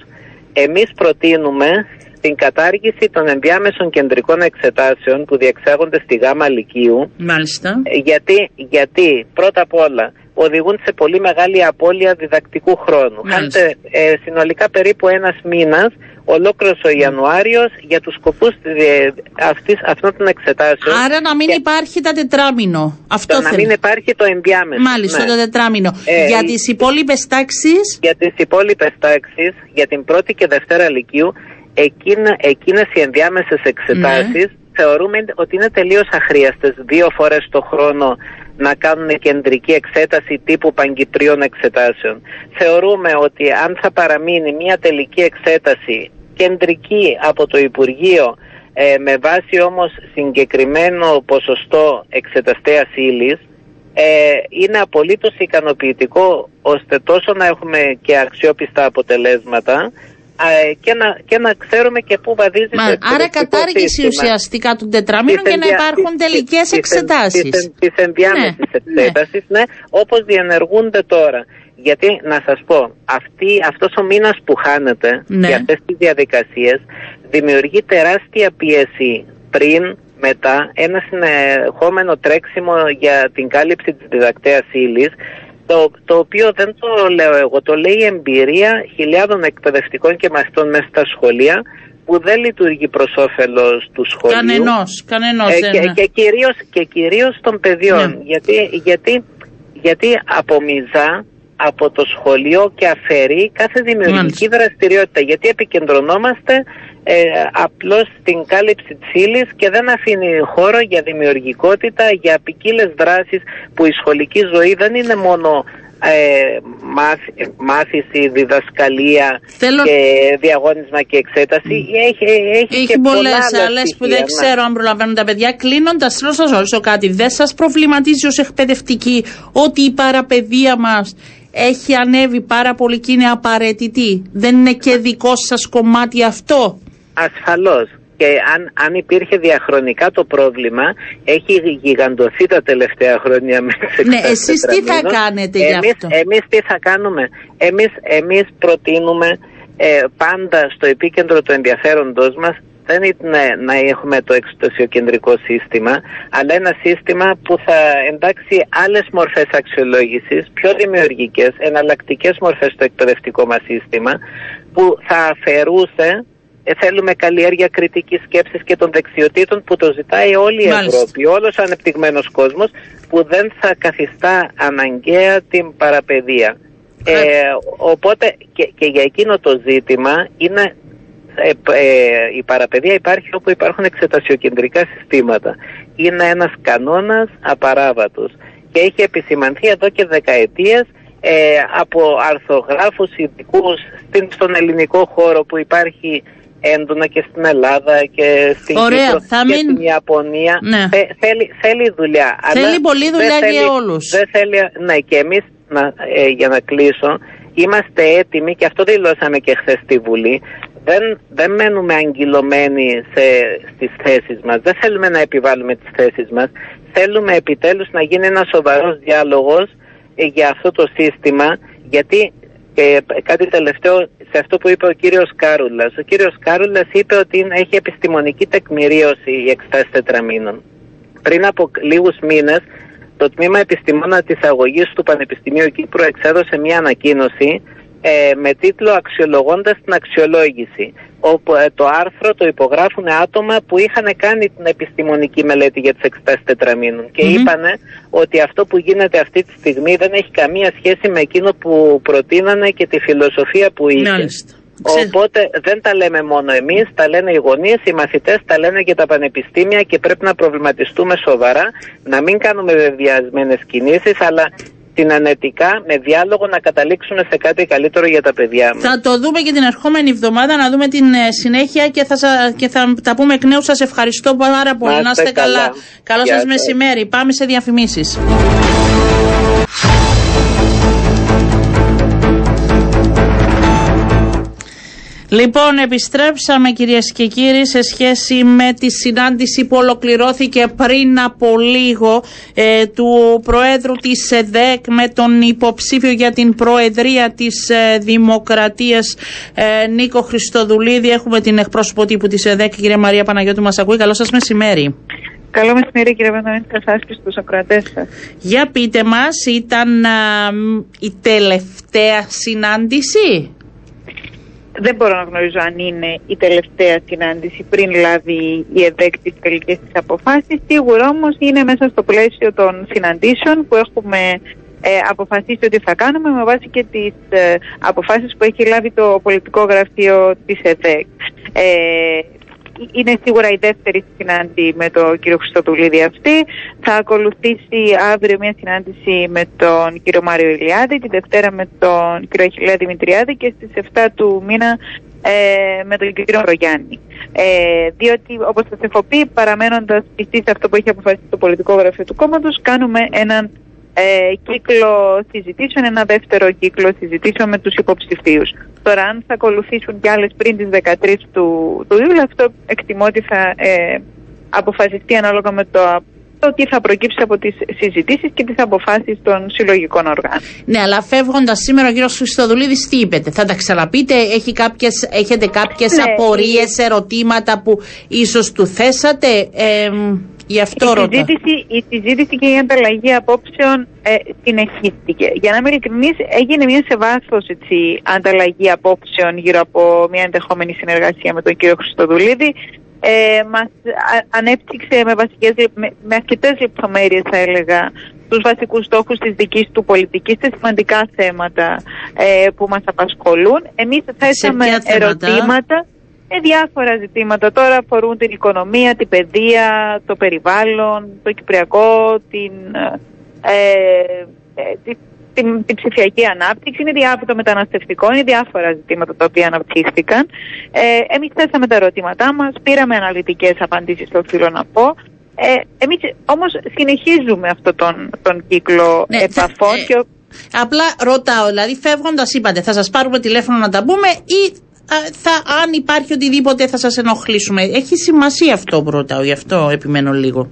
Εμείς προτείνουμε την κατάργηση των ενδιάμεσων κεντρικών εξετάσεων που διεξάγονται στη ΓΑΜΑ Λυκείου. Μάλιστα. Ε, γιατί, γιατί πρώτα απ' όλα οδηγούν σε πολύ μεγάλη απώλεια διδακτικού χρόνου. Χάνεται ε, συνολικά περίπου ένας μήνας ολόκληρος ο Ιανουάριος για τους σκοπούς ε, αυτής, αυτών των εξετάσεων. Άρα να μην Και υπάρχει τα τετράμινο. Αυτό το να θέλω. μην υπάρχει το ενδιάμεσο. Μάλιστα, ναι. το τετράμινο. Ε, Για η- τις υπόλοιπες τάξεις, Για τις υπόλοιπες τάξεις, για την πρώτη και δευτέρα λυκείου, εκείνα, εκείνες οι ενδιάμεσες εξετάσεις θεωρούμε ότι είναι τελείως αχρίαστες δύο φορές το χρόνο να κάνουν κεντρική εξέταση τύπου παγκυπρίων εξετάσεων. Θεωρούμε ότι αν θα παραμείνει μια τελική εξέταση κεντρική από το Υπουργείο ε, με βάση όμως συγκεκριμένο ποσοστό εξεταστέας ύλης ε, είναι απολύτως ικανοποιητικό ώστε τόσο να έχουμε και αξιόπιστα αποτελέσματα ε, και, να, και να ξέρουμε και πού βαδίζεις μα, το άρα εκπαιδευτικό κατάργηση σύστημα. ουσιαστικά του τετράμινου Τις και να ενδια- υπάρχουν τις- τελικές τις- τις- εξετάσεις. Τις, τις ενδιάμεσες Ναι, εξέτασεις, ναι, όπως διενεργούνται τώρα. Γιατί, να σας πω, αυτή, αυτός ο μήνας που χάνεται Ναι. για αυτές τις διαδικασίες δημιουργεί τεράστια πίεση πριν, μετά, ένα συνεχόμενο τρέξιμο για την κάλυψη της διδακτέας ύλης, το, το οποίο δεν το λέω εγώ, το λέει η εμπειρία χιλιάδων εκπαιδευτικών και μαθητών μέσα στα σχολεία που δεν λειτουργεί προς όφελος του σχολείου. Κανενός, κανενός Ε, δεν και, είναι. και, κυρίως, και κυρίως των παιδιών. Ναι. Γιατί, γιατί, γιατί απομυζά από το σχολείο και αφαιρεί κάθε δημιουργική Μάλιστα. δραστηριότητα. Γιατί επικεντρωνόμαστε ε, απλώς στην κάλυψη της ύλης και δεν αφήνει χώρο για δημιουργικότητα, για ποικίλες δράσεις που η σχολική ζωή δεν είναι μόνο ε, μάθ- μάθηση, διδασκαλία Θέλω- και διαγώνισμα και εξέταση. Έχει, έχει, Έχει και πολλές πολλά άλλα άλλες που στοιχεία, δεν ναι. ξέρω αν προλαβαίνουν τα παιδιά. Κλείνοντας, θέλω να σας ρωτήσω κάτι. Δεν σας προβληματίζει ως εκπαιδευτική ότι η παραπαιδεία μας έχει ανέβει πάρα πολύ και είναι απαραίτητη; Δεν είναι και δικό σας κομμάτι αυτό; Ασφαλώς. Και αν, αν υπήρχε διαχρονικά το πρόβλημα, έχει γιγαντωθεί τα τελευταία χρόνια με τις Ναι, εξετάσεις εσείς τι θα τετραμήνων. κάνετε γι' εμείς, αυτό; Εμείς τι θα κάνουμε; Εμείς, εμείς προτείνουμε ε, πάντα στο επίκεντρο του ενδιαφέροντός μας δεν είναι να έχουμε το εξωτοσιοκεντρικό σύστημα, αλλά ένα σύστημα που θα εντάξει άλλες μορφές αξιολόγησης, πιο δημιουργικές, εναλλακτικές μορφές στο εκπαιδευτικό μας σύστημα, που θα αφαιρούσε ε, θέλουμε καλλιέργεια κριτικής σκέψης και των δεξιοτήτων που το ζητάει όλη η Μάλιστα. Ευρώπη, όλος ο ανεπτυγμένος κόσμος που δεν θα καθιστά αναγκαία την παραπαιδεία. Ε, οπότε και, και για εκείνο το ζήτημα είναι ε, ε, η παραπαιδεία υπάρχει όπου υπάρχουν εξετασιοκεντρικά συστήματα. Είναι ένας κανόνας απαράβατος και έχει επισημανθεί εδώ και δεκαετίες ε, από αρθογράφους ειδικούς στον ελληνικό χώρο που υπάρχει έντονα και στην Ελλάδα και στην Ωραία, Κύπρο θα και μην- στην Ιαπωνία. Ναι. Θε- θέλει, θέλει δουλειά. Θέλει αλλά πολλή δεν δουλειά για θέλει- όλους. Δεν θέλει, ναι, και εμείς να, ε, για να κλείσω, είμαστε έτοιμοι και αυτό δηλώσαμε και χθες στη Βουλή. Δεν, δεν μένουμε αγκυλωμένοι σε, στις θέσεις μας. Δεν θέλουμε να επιβάλλουμε τις θέσεις μας. Θέλουμε επιτέλους να γίνει ένας σοβαρός διάλογος ε, για αυτό το σύστημα γιατί και κάτι τελευταίο σε αυτό που είπε ο κύριος Κάρουλας. Ο κύριος Κάρουλας είπε ότι είναι- έχει επιστημονική τεκμηρίωση η εξτάση τετραμήνων. Πριν από λίγους μήνες το Τμήμα Επιστημόνα της Αγωγής του Πανεπιστημίου Κύπρου εξέδωσε μια ανακοίνωση ε, με τίτλο «Αξιολογώντας την αξιολόγηση» όπου ε, το άρθρο το υπογράφουν άτομα που είχαν κάνει την επιστημονική μελέτη για τις εξετάσεις τετραμήνων και Μμμ. είπανε ότι αυτό που γίνεται αυτή τη στιγμή δεν έχει καμία σχέση με εκείνο που προτείνανε και τη φιλοσοφία που είχε. Μάλιστα. Ξέ- Οπότε δεν τα λέμε μόνο εμείς, τα λένε οι γονείς, οι μαθητές, τα λένε και τα πανεπιστήμια και πρέπει να προβληματιστούμε σοβαρά, να μην κάνουμε βεβαιασμένες κινήσεις, αλλά συνανετικά με διάλογο να καταλήξουμε σε κάτι καλύτερο για τα παιδιά μας. Θα το δούμε και την ερχόμενη εβδομάδα, να δούμε την ε, συνέχεια και θα, σα- και θα τα πούμε εκ νέου. Σας ευχαριστώ πάρα πολύ. Να Να είστε είστε καλά. καλά. Καλό Γεια σας σας. μεσημέρι. Πάμε σε διαφημίσεις. Λοιπόν, επιστρέψαμε κυρίες και κύριοι σε σχέση με τη συνάντηση που ολοκληρώθηκε πριν από λίγο ε, του Προέδρου της ΕΔΕΚ με τον υποψήφιο για την Προεδρία της ε, Δημοκρατίας ε, Νίκο Χριστοδουλίδη. Έχουμε την εκπρόσωπο τύπου της ΕΔΕΚ, κυρία Μαρία Παναγιώτου μας ακούει. Καλό σας μεσημέρι. Καλό μεσημέρι κύριε Βανδονίτη, σε εσάς και στους ακροατές σας. Για πείτε μας, ήταν α, μ, η τελευταία συνάντηση; Δεν μπορώ να γνωρίζω αν είναι η τελευταία συνάντηση πριν λάβει η ΕΔΕΚ τις τελικές της αποφάσεις. Σίγουρα όμως είναι μέσα στο πλαίσιο των συναντήσεων που έχουμε ε, αποφασίσει ότι θα κάνουμε με βάση και τις ε, αποφάσεις που έχει λάβει το πολιτικό γραφείο της ΕΔΕΚ. Ε, είναι σίγουρα η δεύτερη συνάντηση με τον κύριο Χριστοδουλίδη αυτή. Θα ακολουθήσει αύριο μια συνάντηση με τον κύριο Μάριο Ηλιάδη, τη Δευτέρα με τον κύριο Αχιλέα Δημητριάδη και στις 7 του μήνα ε, με τον κύριο Ρογιάννη. Ε, διότι, όπως σας έχω πει, παραμένοντας πιστή σε αυτό που έχει αποφασίσει το πολιτικό γραφείο του κόμματος, κάνουμε έναν ε, κύκλο συζητήσεων, ένα δεύτερο κύκλο συζητήσεων με τους υποψηφίους. Τώρα αν θα ακολουθήσουν κι άλλες πριν τις 13 του, του Ιούλου, αυτό εκτιμώ ότι θα ε, αποφασιστεί ανάλογα με το το τι θα προκύψει από τις συζητήσεις και τις αποφάσεις των συλλογικών οργάνων. Ναι, αλλά φεύγοντας σήμερα ο κύριος Χριστοδουλίδης τι είπετε, θα τα ξαναπείτε, έχει κάποιες, έχετε κάποιες ναι, απορίες, ερωτήματα που ίσως του θέσατε; Ε, Γι' αυτό η, συζήτηση, η συζήτηση και η ανταλλαγή απόψεων ε, συνεχίστηκε. Για να είμαι ειλικρινής, έγινε μια σε βάθος ανταλλαγή απόψεων γύρω από μια ενδεχόμενη συνεργασία με τον κύριο Χριστοδουλίδη. Ε, μας ανέπτυξε με, βασικές, με, με αρκετές λεπτομέρειες θα έλεγα τους βασικούς στόχους της δικής του πολιτικής σε σημαντικά θέματα ε, που μας απασχολούν. Εμείς θέσαμε ερωτήματα ε, διάφορα ζητήματα τώρα αφορούν την οικονομία, την παιδεία, το περιβάλλον, το κυπριακό, την, ε, ε την, την, ψηφιακή ανάπτυξη, είναι διάφορα το μεταναστευτικό, είναι διάφορα ζητήματα τα οποία αναπτύχθηκαν. Ε, Εμείς θέσαμε τα ερωτήματά μας, πήραμε αναλυτικές απαντήσεις, το οφείλω να πω. Ε, Εμείς όμως συνεχίζουμε αυτό τον, τον κύκλο ναι, επαφών. Ε, απλά ρωτάω, δηλαδή φεύγοντας, είπατε, θα σας πάρουμε τηλέφωνο να τα πούμε ή θα, αν υπάρχει οτιδήποτε θα σας ενοχλήσουμε. Έχει σημασία αυτό που ρωτάω, γι' αυτό επιμένω λίγο.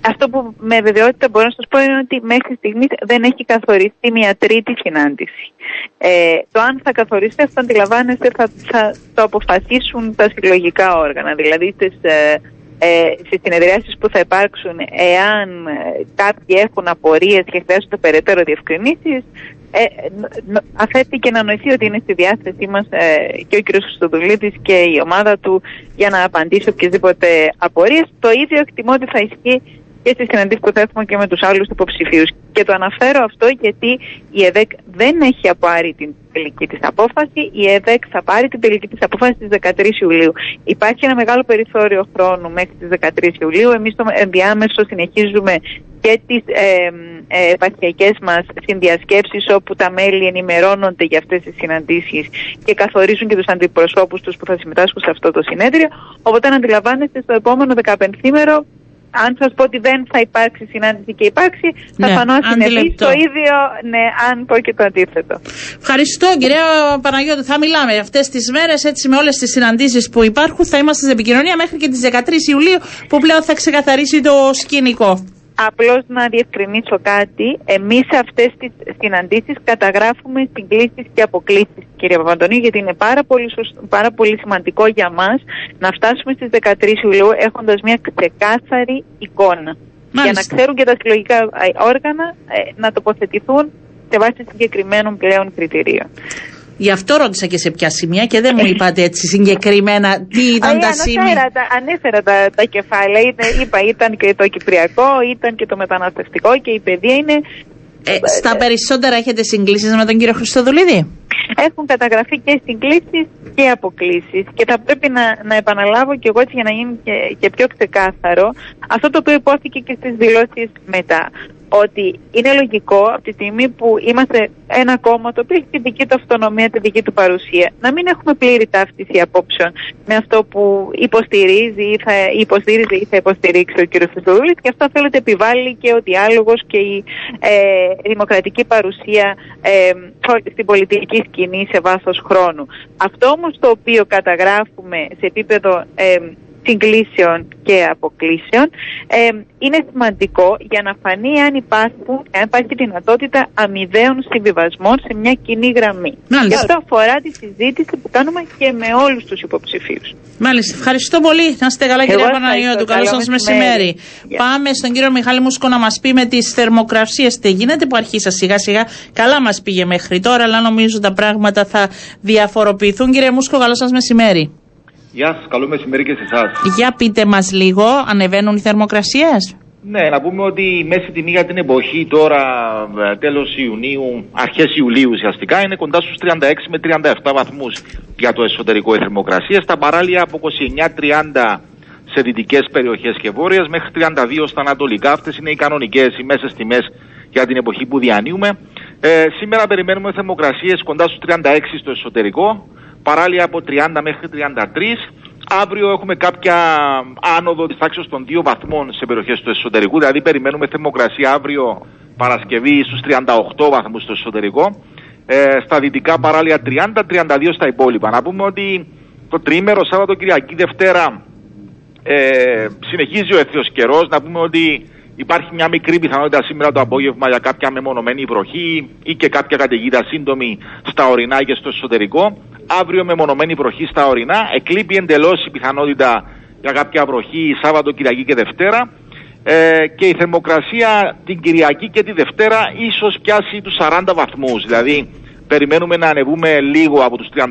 Αυτό που με βεβαιότητα μπορώ να σας πω είναι ότι μέχρι στιγμής δεν έχει καθοριστεί μια τρίτη συνάντηση. Ε, το αν θα καθοριστεί αυτό αντιλαμβάνεστε θα, θα το αποφασίσουν τα συλλογικά όργανα. Δηλαδή στις, ε, ε, στις συνεδριάσεις που θα υπάρξουν εάν ε, κάποιοι έχουν απορίες και χρειάζονται περαιτέρω διευκρινήσεις ε, αφέθηκε να νοηθεί ότι είναι στη διάθεσή μας ε, και ο κ. Χρυστοδουλίδης και η ομάδα του για να απαντήσει οποιασδήποτε απορίες. Το ίδιο εκτιμώ ότι θα ισχύει και στι συναντήσει που θα έχουμε και με τους άλλους υποψηφίους. Και το αναφέρω αυτό γιατί η ΕΔΕΚ δεν έχει απάρει την τελική της απόφαση. Η ΕΔΕΚ θα πάρει την τελική της απόφαση στις 13 Ιουλίου. Υπάρχει ένα μεγάλο περιθώριο χρόνου μέχρι τις 13 Ιουλίου. Εμείς στο ενδιάμεσο συνεχίζουμε και τις ε, ε, επαρχιακές μας συνδιασκέψεις όπου τα μέλη ενημερώνονται για αυτές τις συναντήσεις και καθορίζουν και τους αντιπροσώπους τους που θα συμμετάσχουν σε αυτό το συνέδριο. Οπότε, αν αντιλαμβάνεστε, στο επόμενο 15 μέρο αν σας πω ότι δεν θα υπάρξει συνάντηση και υπάρξει, θα ναι, φανώ συνεχή το ίδιο, ναι, αν πω και το αντίθετο. Ευχαριστώ, κυρία Παναγιώτη. Θα μιλάμε αυτές τις μέρες, έτσι με όλες τις συναντήσεις που υπάρχουν. Θα είμαστε στην επικοινωνία μέχρι και τις 13 Ιουλίου, που πλέον θα ξεκαθαρίσει το σκηνικό. Απλώς να διευκρινίσω κάτι. Εμείς σε αυτές τις συναντήσει καταγράφουμε συγκλήσεις και αποκλήσεις, κύριε Παπαντονίου, γιατί είναι πάρα πολύ, πάρα πολύ σημαντικό για μας να φτάσουμε στις 13 Ιουλίου έχοντας μια ξεκάθαρη εικόνα. Για να ξέρουν και τα συλλογικά όργανα ε, να τοποθετηθούν σε βάση συγκεκριμένων πλέον κριτηρίων. Γι' αυτό ρώτησα και σε ποια σημεία και δεν μου ε. είπατε έτσι συγκεκριμένα τι ήταν τα σημεία. Ανέφερα τα, τα κεφάλαια. είπα, ήταν και το Κυπριακό, ήταν και το μεταναστευτικό και η παιδεία είναι. Ε, στα περισσότερα έχετε συγκλήσεις με τον κύριο Χριστοδουλίδη; Έχουν καταγραφεί και συγκλήσεις και αποκλήσεις και θα πρέπει να, να επαναλάβω και εγώ έτσι για να γίνει και, και πιο ξεκάθαρο αυτό το οποίο υπόθηκε και στις δηλώσεις μετά ότι είναι λογικό από τη στιγμή που είμαστε ένα κόμμα το οποίο έχει τη δική του αυτονομία, τη δική του παρουσία, να μην έχουμε πλήρη ταύτιση απόψεων με αυτό που υποστηρίζει ή θα υποστηρίζει ή θα υποστηρίξει ο κ. Χριστοδούλη και αυτό θέλετε επιβάλλει και ο διάλογος και η ε, δημοκρατική παρουσία ε, στην πολιτική σκηνή σε βάθος χρόνου. Αυτό όμως το οποίο καταγράφουμε σε επίπεδο ε, συγκλήσεων και αποκλήσεων ε, είναι σημαντικό για να φανεί αν, υπάρχουν, αν υπάρχει δυνατότητα αμοιβαίων συμβιβασμών σε μια κοινή γραμμή. Μάλιστα. Και αυτό αφορά τη συζήτηση που κάνουμε και με όλους τους υποψηφίους. Μάλιστα. Ευχαριστώ πολύ. Να είστε καλά, Εγώ κυρία ευχαριστώ. Παναγιώτου. Καλό Καλό σα μεσημέρι. μεσημέρι. Γεια. Πάμε στον κύριο Μιχάλη Μούσκο να μας πει με τις θερμοκρασίες τι γίνεται που αρχίσα σιγά σιγά. Καλά μας πήγε μέχρι τώρα, αλλά νομίζω τα πράγματα θα διαφοροποιηθούν. Κύριε Μούσκο, καλό σας μεσημέρι. Γεια σας, καλό μεσημέρι και σε εσάς. Για πείτε μας λίγο, ανεβαίνουν οι θερμοκρασίες; Ναι, να πούμε ότι η μέση τιμή για την εποχή τώρα, τέλος Ιουνίου, αρχές Ιουλίου ουσιαστικά, είναι κοντά στους 36 με 37 βαθμούς για το εσωτερικό η θερμοκρασία. Στα παράλια από 29-30 σε δυτικές περιοχές και βόρειες μέχρι 32 στα ανατολικά. Αυτές είναι οι κανονικές, οι μέσες τιμές για την εποχή που διανύουμε. Ε, σήμερα περιμένουμε θερμοκρασίες κοντά στους 36 στο εσωτερικό, παράλια από 30 μέχρι 33. Αύριο έχουμε κάποια άνοδο της τάξης των 2 βαθμών σε περιοχές του εσωτερικού, δηλαδή περιμένουμε θερμοκρασία αύριο Παρασκευή στου 38 βαθμούς στο εσωτερικό. Ε, στα δυτικά παράλια 30-32 στα υπόλοιπα. Να πούμε ότι το τρίμερο Σάββατο Κυριακή Δευτέρα ε, συνεχίζει ο εθνικός καιρός. Να πούμε ότι υπάρχει μια μικρή πιθανότητα σήμερα το απόγευμα για κάποια μεμονωμένη βροχή ή και κάποια καταιγίδα σύντομη στα ορεινά και στο εσωτερικό. Αύριο μεμονωμένη βροχή στα ορεινά. Εκλείπει εντελώς η πιθανότητα για κάποια βροχή Σάββατο, Κυριακή και Δευτέρα. Ε, και η θερμοκρασία την Κυριακή και τη Δευτέρα ίσως πιάσει τους 40 βαθμούς. Δηλαδή περιμένουμε να ανεβούμε λίγο από τους 38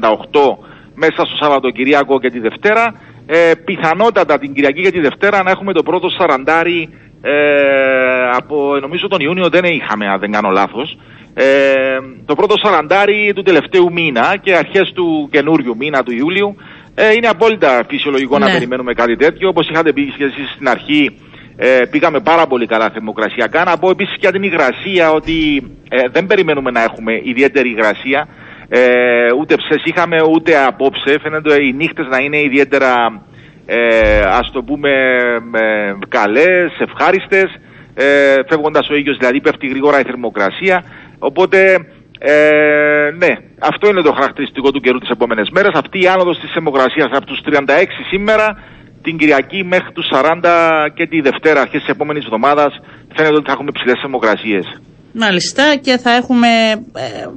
μέσα στο Σαββατοκυριακό και τη Δευτέρα. Ε, πιθανότατα την Κυριακή και τη Δευτέρα να έχουμε το πρώτο σαραντάρι ε, από νομίζω τον Ιούνιο δεν είχαμε αν δεν κάνω λάθος. Ε, το πρώτο σαραντάρι του τελευταίου μήνα και αρχές του καινούριου μήνα του Ιούλιου ε, είναι απόλυτα φυσιολογικό να Ναι. περιμένουμε κάτι τέτοιο. Όπως είχατε πει και εσείς στην αρχή ε, πήγαμε πάρα πολύ καλά θερμοκρασιακά. Να πω επίσης και για την υγρασία ότι ε, δεν περιμένουμε να έχουμε ιδιαίτερη υγρασία. Ε, ούτε ψες είχαμε ούτε απόψε. Φαίνεται οι νύχτες να είναι ιδιαίτερα ε, ας το πούμε ε, καλές, ευχάριστες. Ε, φεύγοντας ο ήλιος δηλαδή πέφτει γρήγορα η θερμοκρασία. Οπότε ε, ναι, αυτό είναι το χαρακτηριστικό του καιρού τις επόμενες μέρες. Αυτή η άνοδος της θερμοκρασίας από τους 36 σήμερα την Κυριακή μέχρι τους 40 και τη Δευτέρα αρχές της επόμενης εβδομάδας φαίνεται ότι θα έχουμε ψηλές θερμοκρασίες. Μάλιστα και θα έχουμε. ε,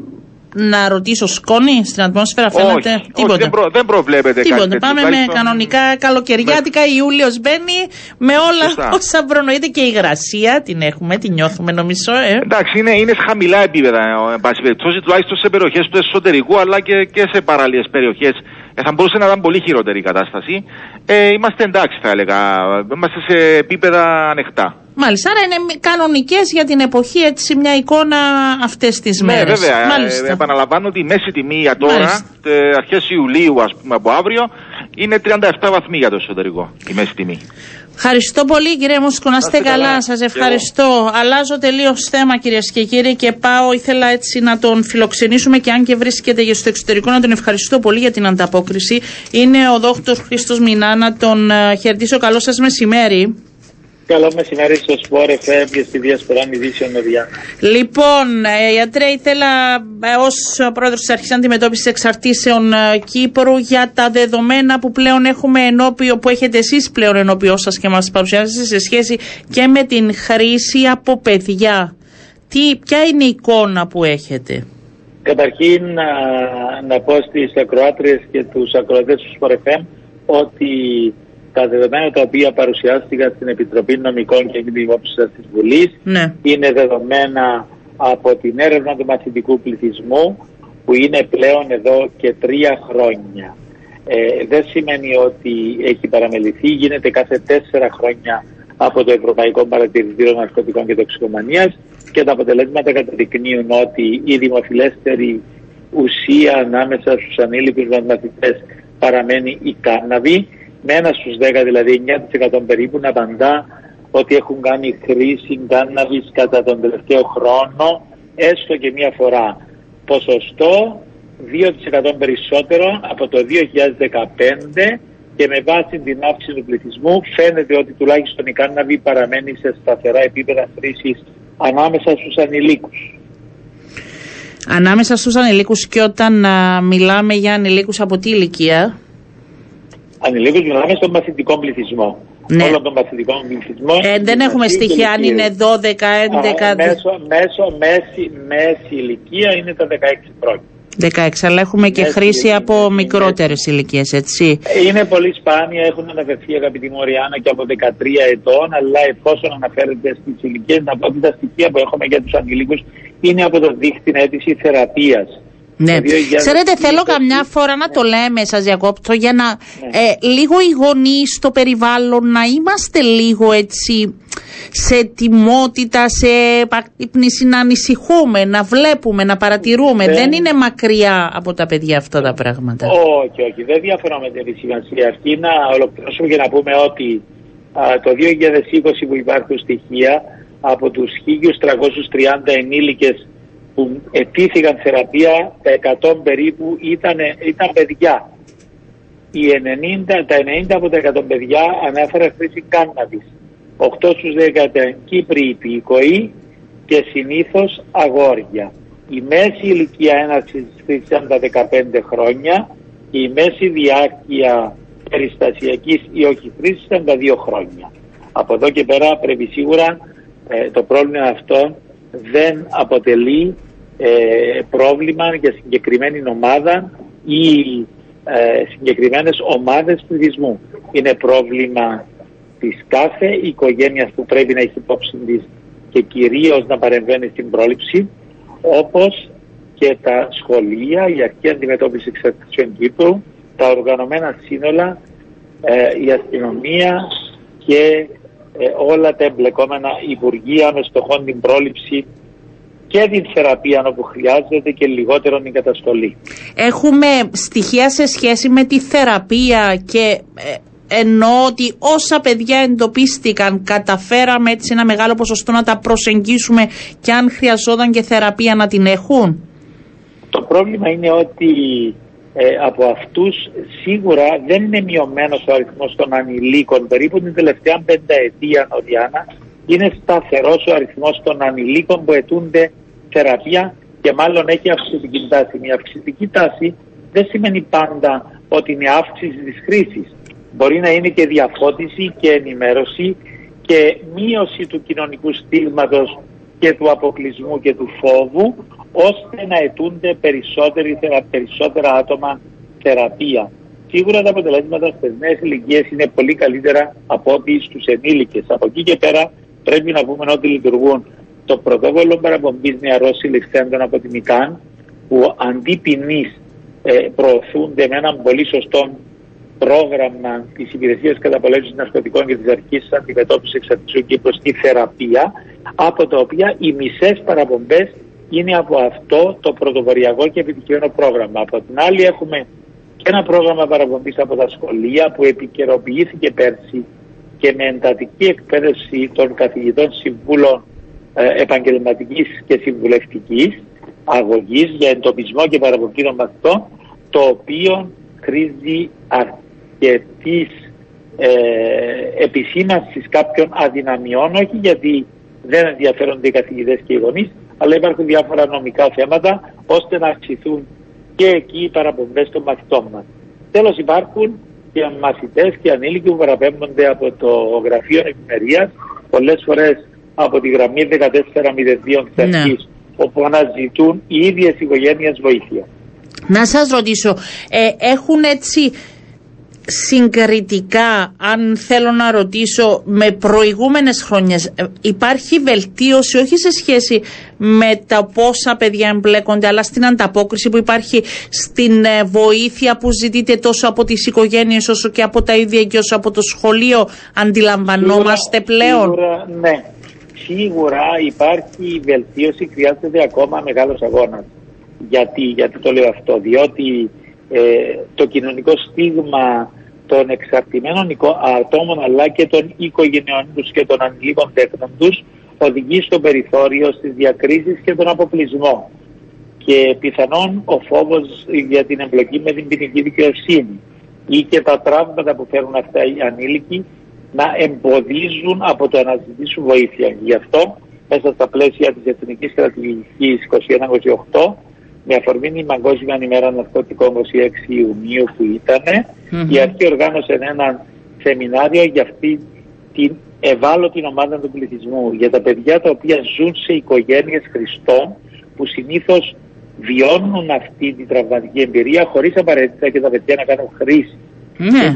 να ρωτήσω σκόνη στην ατμόσφαιρα, φαίνεται. όχι, Τίποτα; όχι, δεν, προ, δεν προβλέπεται Τίποτα. κάτι τέτοιο. Πάμε με Τουλάχιστον- κανονικά καλοκαιριάτικα. Ιούλιος μπαίνει με όλα Σωστά. όσα προνοείται και η υγρασία την έχουμε, την νιώθουμε νομίζω. Ε. Εντάξει, είναι, είναι σε χαμηλά επίπεδα, ε, εν πάση περιπτώσει, τουλάχιστον σε περιοχές του εσωτερικού, αλλά και, και σε παραλίε περιοχές. Ε, θα μπορούσε να ήταν πολύ χειρότερη η κατάσταση. Ε, είμαστε εντάξει, θα έλεγα. Είμαστε σε επίπεδα ανοιχτά. Μάλιστα, άρα είναι κανονικές για την εποχή έτσι μια εικόνα αυτές τις Ναι, μέρες. βέβαια. Μάλιστα. Ε, επαναλαμβάνω ότι η μέση τιμή για τώρα, Μάλιστα. ε, αρχές Ιουλίου, ας πούμε, από αύριο, είναι 37 βαθμοί για το εσωτερικό. Η μέση τιμή. Ευχαριστώ πολύ κύριε Μουσκο, να είστε είστε καλά. καλά. Σας Και ευχαριστώ. Αλλάζω τελείως θέμα κυρίες και κύριοι και πάω. Ήθελα έτσι να τον φιλοξενήσουμε και αν και βρίσκεται και στο εξωτερικό να τον ευχαριστώ πολύ για την ανταπόκριση. Είναι ο δόκτωρ Χρήστος Μινά. Να τον ε, χαιρετήσω. Καλό σας μεσημέρι. Καλό μεσημέρι στο Sport FM και στη Διασπορά Ειδήσεων Μεριά. Λοιπόν, ε, γιατρέ, ήθελα ε, ως πρόεδρος της Αρχής Αντιμετώπισης Εξαρτήσεων ε, Κύπρου για τα δεδομένα που πλέον έχουμε ενώπιο, που έχετε εσείς πλέον ενώπιό σας και μας παρουσιάζετε σε σχέση και με την χρήση από παιδιά. Τι, ποια είναι η εικόνα που έχετε; Καταρχήν να, να πω στις ακροάτριες και τους ακροατές του Sport FM ότι τα δεδομένα τα οποία παρουσιάστηκαν στην Επιτροπή Νομικών και Δημόψης της Βουλής Ναι. είναι δεδομένα από την έρευνα του μαθητικού πληθυσμού που είναι πλέον εδώ και τρία χρόνια. Ε, δεν σημαίνει ότι έχει παραμεληθεί, γίνεται κάθε τέσσερα χρόνια από το Ευρωπαϊκό Παρατηρητήριο Ναρκωτικών και Τοξικομανίας και τα αποτελέσματα καταδεικνύουν ότι η δημοφιλέστερη ουσία ανάμεσα στους ανήλικους μας μαθητές παραμένει η κάναβη με ένα στους 10 δηλαδή 9% περίπου να απαντά ότι έχουν κάνει χρήση κάναβης κατά τον τελευταίο χρόνο έστω και μία φορά. Ποσοστό 2% περισσότερο από το 2015 και με βάση την αύξηση του πληθυσμού φαίνεται ότι τουλάχιστον η κάναβη παραμένει σε σταθερά επίπεδα χρήσης ανάμεσα στους ανηλίκους. Ανάμεσα στους ανηλίκους και όταν α, μιλάμε για ανηλίκους από τι ηλικία; Ανηλίκους, μιλάμε στον μαθητικό πληθυσμό. Ναι. Όλων των μαθητικών πληθυσμών. Ε, δεν έχουμε στοιχεία αν είναι 12, 11. Α, μέσω, μέσω, μέση, μέση ηλικία είναι τα 16 χρόνια. 16, αλλά έχουμε και Μέση χρήση ηλικία, από είναι μικρότερες ηλικίες, έτσι. Ε, Είναι πολύ σπάνια, έχουν αναφερθεί αγαπητή μου Ριάννα και από 13 ετών, αλλά εφόσον αναφέρεται στις ηλικίες, να πω ότι τα στοιχεία που έχουμε για τους ανηλίκους είναι από το δίκτυο αίτηση θεραπείας. Ναι. Το 2020 Ξέρετε, θέλω καμιά φορά να το λέμε, σας διακόπτω, για να Ναι. ε, λίγο οι γονείς στο περιβάλλον να είμαστε λίγο έτσι σε ετοιμότητα, σε επαγρύπνηση, να ανησυχούμε, να βλέπουμε, να παρατηρούμε. Δεν- Δεν είναι μακριά από τα παιδιά αυτά τα πράγματα. Όχι, όχι, δεν διαφωνώ με την επισημασία αυτή. Να ολοκληρώσουμε και να πούμε ότι α, το 2020 που υπάρχουν στοιχεία από τους 1.330 ενήλικες που ετήθηκαν θεραπεία, τα 100 περίπου ήταν, ήταν παιδιά. Οι 90, τα 90 από τα 100 παιδιά ανέφεραν χρήση κάνναβης. 8 στους 10 ήταν Κύπροι υπηκοοί και συνήθως αγόρια. Η μέση ηλικία έναρξης της χρήσης ήταν τα 15 χρόνια και η μέση διάρκεια περιστασιακής ή όχι χρήσης ήταν τα 2 χρόνια. Από εδώ και πέρα πρέπει σίγουρα ε, το πρόβλημα αυτό δεν αποτελεί ε, πρόβλημα για συγκεκριμένη ομάδα ή ε, συγκεκριμένες ομάδες πληθυσμού. Είναι πρόβλημα της κάθε οικογένειας που πρέπει να έχει υπόψη της και κυρίως να παρεμβαίνει στην πρόληψη όπως και τα σχολεία, η αρχή αντιμετώπισης εξαρτησιών Κύπρου, τα οργανωμένα σύνολα, ε, η αστυνομία και ε, όλα τα εμπλεκόμενα υπουργεία με στοχόν την πρόληψη και την θεραπεία όπου χρειάζεται και λιγότερο την καταστολή. Έχουμε στοιχεία σε σχέση με τη θεραπεία και ε, εννοώ ότι όσα παιδιά εντοπίστηκαν καταφέραμε έτσι ένα μεγάλο ποσοστό να τα προσεγγίσουμε και αν χρειαζόταν και θεραπεία να την έχουν; Το πρόβλημα είναι ότι ε, από αυτούς σίγουρα δεν είναι μειωμένος ο αριθμός των ανηλίκων. Περίπου την τελευταία πενταετία, Νοδιάνα, είναι σταθερός ο αριθμός των ανηλίκων που αιτούνται θεραπεία και μάλλον έχει αυξητική τάση. Μια αυξητική τάση δεν σημαίνει πάντα ότι είναι αύξηση της χρήσης. Μπορεί να είναι και διαφώτιση και ενημέρωση και μείωση του κοινωνικού στίγματος και του αποκλεισμού και του φόβου ώστε να αιτούνται περισσότεροι, θερα- περισσότερα άτομα θεραπεία. Σίγουρα τα αποτελέσματα στις νέες ηλικίες είναι πολύ καλύτερα από ό,τι στους ενήλικες. Από εκεί και πέρα πρέπει να πούμε ότι λειτουργούν το πρωτόκολλο παραπομπής νεαρών συλληφθέντων από την ΙΚΑΝ που αντί ποινής, ε, προωθούνται με έναν πολύ σωστό πρόγραμμα της Υπηρεσίας Καταπολέμησης Ναρκωτικών και της Αρχής Αντιμετώπισης Εξαρτησιών και προς τη θεραπεία, από τα οποία οι μισές παραπομπές είναι από αυτό το πρωτοβοριακό και επιτυχημένο πρόγραμμα. Από την άλλη, έχουμε και ένα πρόγραμμα παραπομπής από τα σχολεία που επικαιροποιήθηκε πέρσι και με εντατική εκπαίδευση των καθηγητών συμβούλων ε, επαγγελματικής και συμβουλευτικής αγωγής για εντοπισμό και παραπομπή των μαθητών το οποίο χρήζει αρκετής ε, επισήμανσης κάποιων αδυναμιών όχι γιατί δεν ενδιαφέρονται οι καθηγητές και οι γονείς αλλά υπάρχουν διάφορα νομικά θέματα ώστε να αυξηθούν και εκεί οι παραπομπές των μαθητών μας. Τέλος υπάρχουν και μαθητές και ανήλικοι που παραπέμπονται από το Γραφείο Ευημερίας πολλές φορές από τη γραμμή 1402 της Ναι. αρχής όπου αναζητούν οι ίδιες οικογένειες βοήθεια. Να σας ρωτήσω, ε, έχουν έτσι συγκριτικά, αν θέλω να ρωτήσω, με προηγούμενες χρόνιες, ε, υπάρχει βελτίωση όχι σε σχέση με τα πόσα παιδιά εμπλέκονται, αλλά στην ανταπόκριση που υπάρχει, στην ε, βοήθεια που ζητείτε τόσο από τις οικογένειες όσο και από τα ίδια και όσο από το σχολείο. Αντιλαμβανόμαστε Σίγουρα- πλέον; Σίγουρα, ναι. Σίγουρα υπάρχει βελτίωση, χρειάζεται ακόμα μεγάλος αγώνας. Γιατί, γιατί το λέω αυτό, διότι ε, το κοινωνικό στίγμα των εξαρτημένων οικο- ατόμων αλλά και των οικογενειών τους και των ανηλίκων τέκνων τους οδηγεί στο περιθώριο, στις διακρίσεις και τον αποκλεισμό. Και πιθανόν ο φόβος για την εμπλοκή με την ποινική δικαιοσύνη ή και τα τραύματα που φέρουν αυτά οι ανήλικοι να εμποδίζουν από το να ζητήσουν βοήθεια. Γι' αυτό μέσα στα πλαίσια της Εθνικής Στρατηγικής 21-28 με αφορμή την Παγκόσμια ημέρα ναρκωτικών 26 Ιουνίου που ηταν η αρχή οργάνωσε ένα σεμινάριο για αυτή την ευάλωτη ομάδα του πληθυσμού, για τα παιδιά τα οποία ζουν σε οικογένειες χριστών που συνήθως βιώνουν αυτή την τραυματική εμπειρία χωρίς απαραίτητα και τα παιδιά να κάνουν χρήση. Ναι.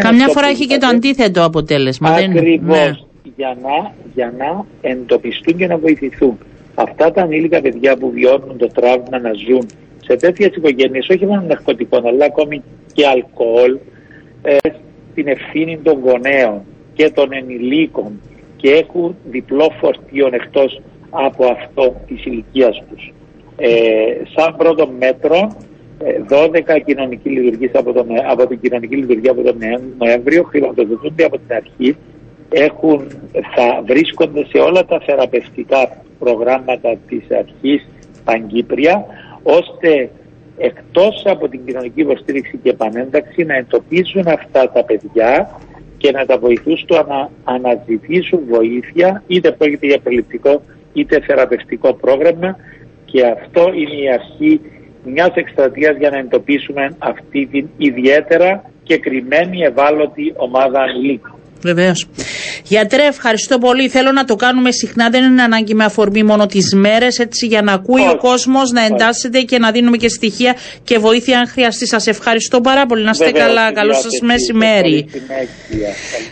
Καμιά φορά έχει και το αντίθετο αποτέλεσμα. Ακριβώς. Ναι. Για, να, για να εντοπιστούν και να βοηθηθούν. Αυτά τα ανήλικα παιδιά που βιώνουν το τραύμα να ζουν σε τέτοιες οικογένειες, όχι μόνο ναρκωτικών, αλλά ακόμη και αλκοόλ, ε, την ευθύνη των γονέων και των ενηλίκων και έχουν διπλό φορτίο εκτός από αυτό της ηλικίας τους. Ε, σαν πρώτο μέτρο, 12 ε, κοινωνικοί λειτουργίες από, τον, από την κοινωνική λειτουργία από τον Νοέμβριο χρηματοδοτούνται από την αρχή έχουν, θα βρίσκονται σε όλα τα θεραπευτικά προγράμματα της αρχής Παγκύπρια ώστε εκτός από την κοινωνική υποστήριξη και επανένταξη να εντοπίζουν αυτά τα παιδιά και να τα βοηθούν στο να αναζητήσουν βοήθεια είτε πρόκειται για προληπτικό είτε θεραπευτικό πρόγραμμα και αυτό είναι η αρχή μιας εκστρατείας για να εντοπίσουμε αυτή την ιδιαίτερα και κρυμμένη ευάλωτη ομάδα ανηλίκων. Βεβαίως. Γιατρέ, ευχαριστώ πολύ. Θέλω να το κάνουμε συχνά. Δεν είναι ανάγκη με αφορμή μόνο τις μέρες, έτσι για να ακούει ο κόσμος, να εντάσσεται και να δίνουμε και στοιχεία και βοήθεια αν χρειαστεί. Σας ευχαριστώ πάρα πολύ. Να είστε καλά. Καλό σας μεσημέρι.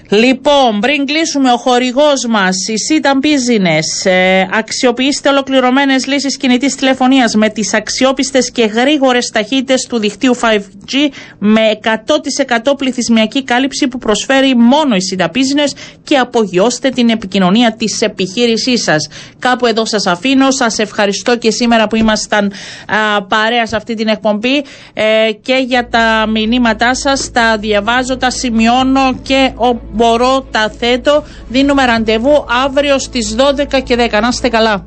Λοιπόν, πριν κλείσουμε, ο χορηγός μας, η Sitan Business, ε, αξιοποιήστε ολοκληρωμένες λύσεις κινητής τηλεφωνίας με τις αξιόπιστες και γρήγορες ταχύτητες του δικτύου 5G με 100% πληθυσμιακή κάλυψη που προσφέρει μόνο η Sitan Business και απογειώστε την επικοινωνία της επιχείρησής σας. Κάπου εδώ σας αφήνω. Σας ευχαριστώ και σήμερα που ήμασταν α, παρέα σε αυτή την εκπομπή ε, και για τα μηνύματά σας. Τα διαβάζω, τα σημειώνω και ο, μπορώ τα θέτω. Δίνουμε ραντεβού αύριο στις 12 και 10. Να είστε καλά.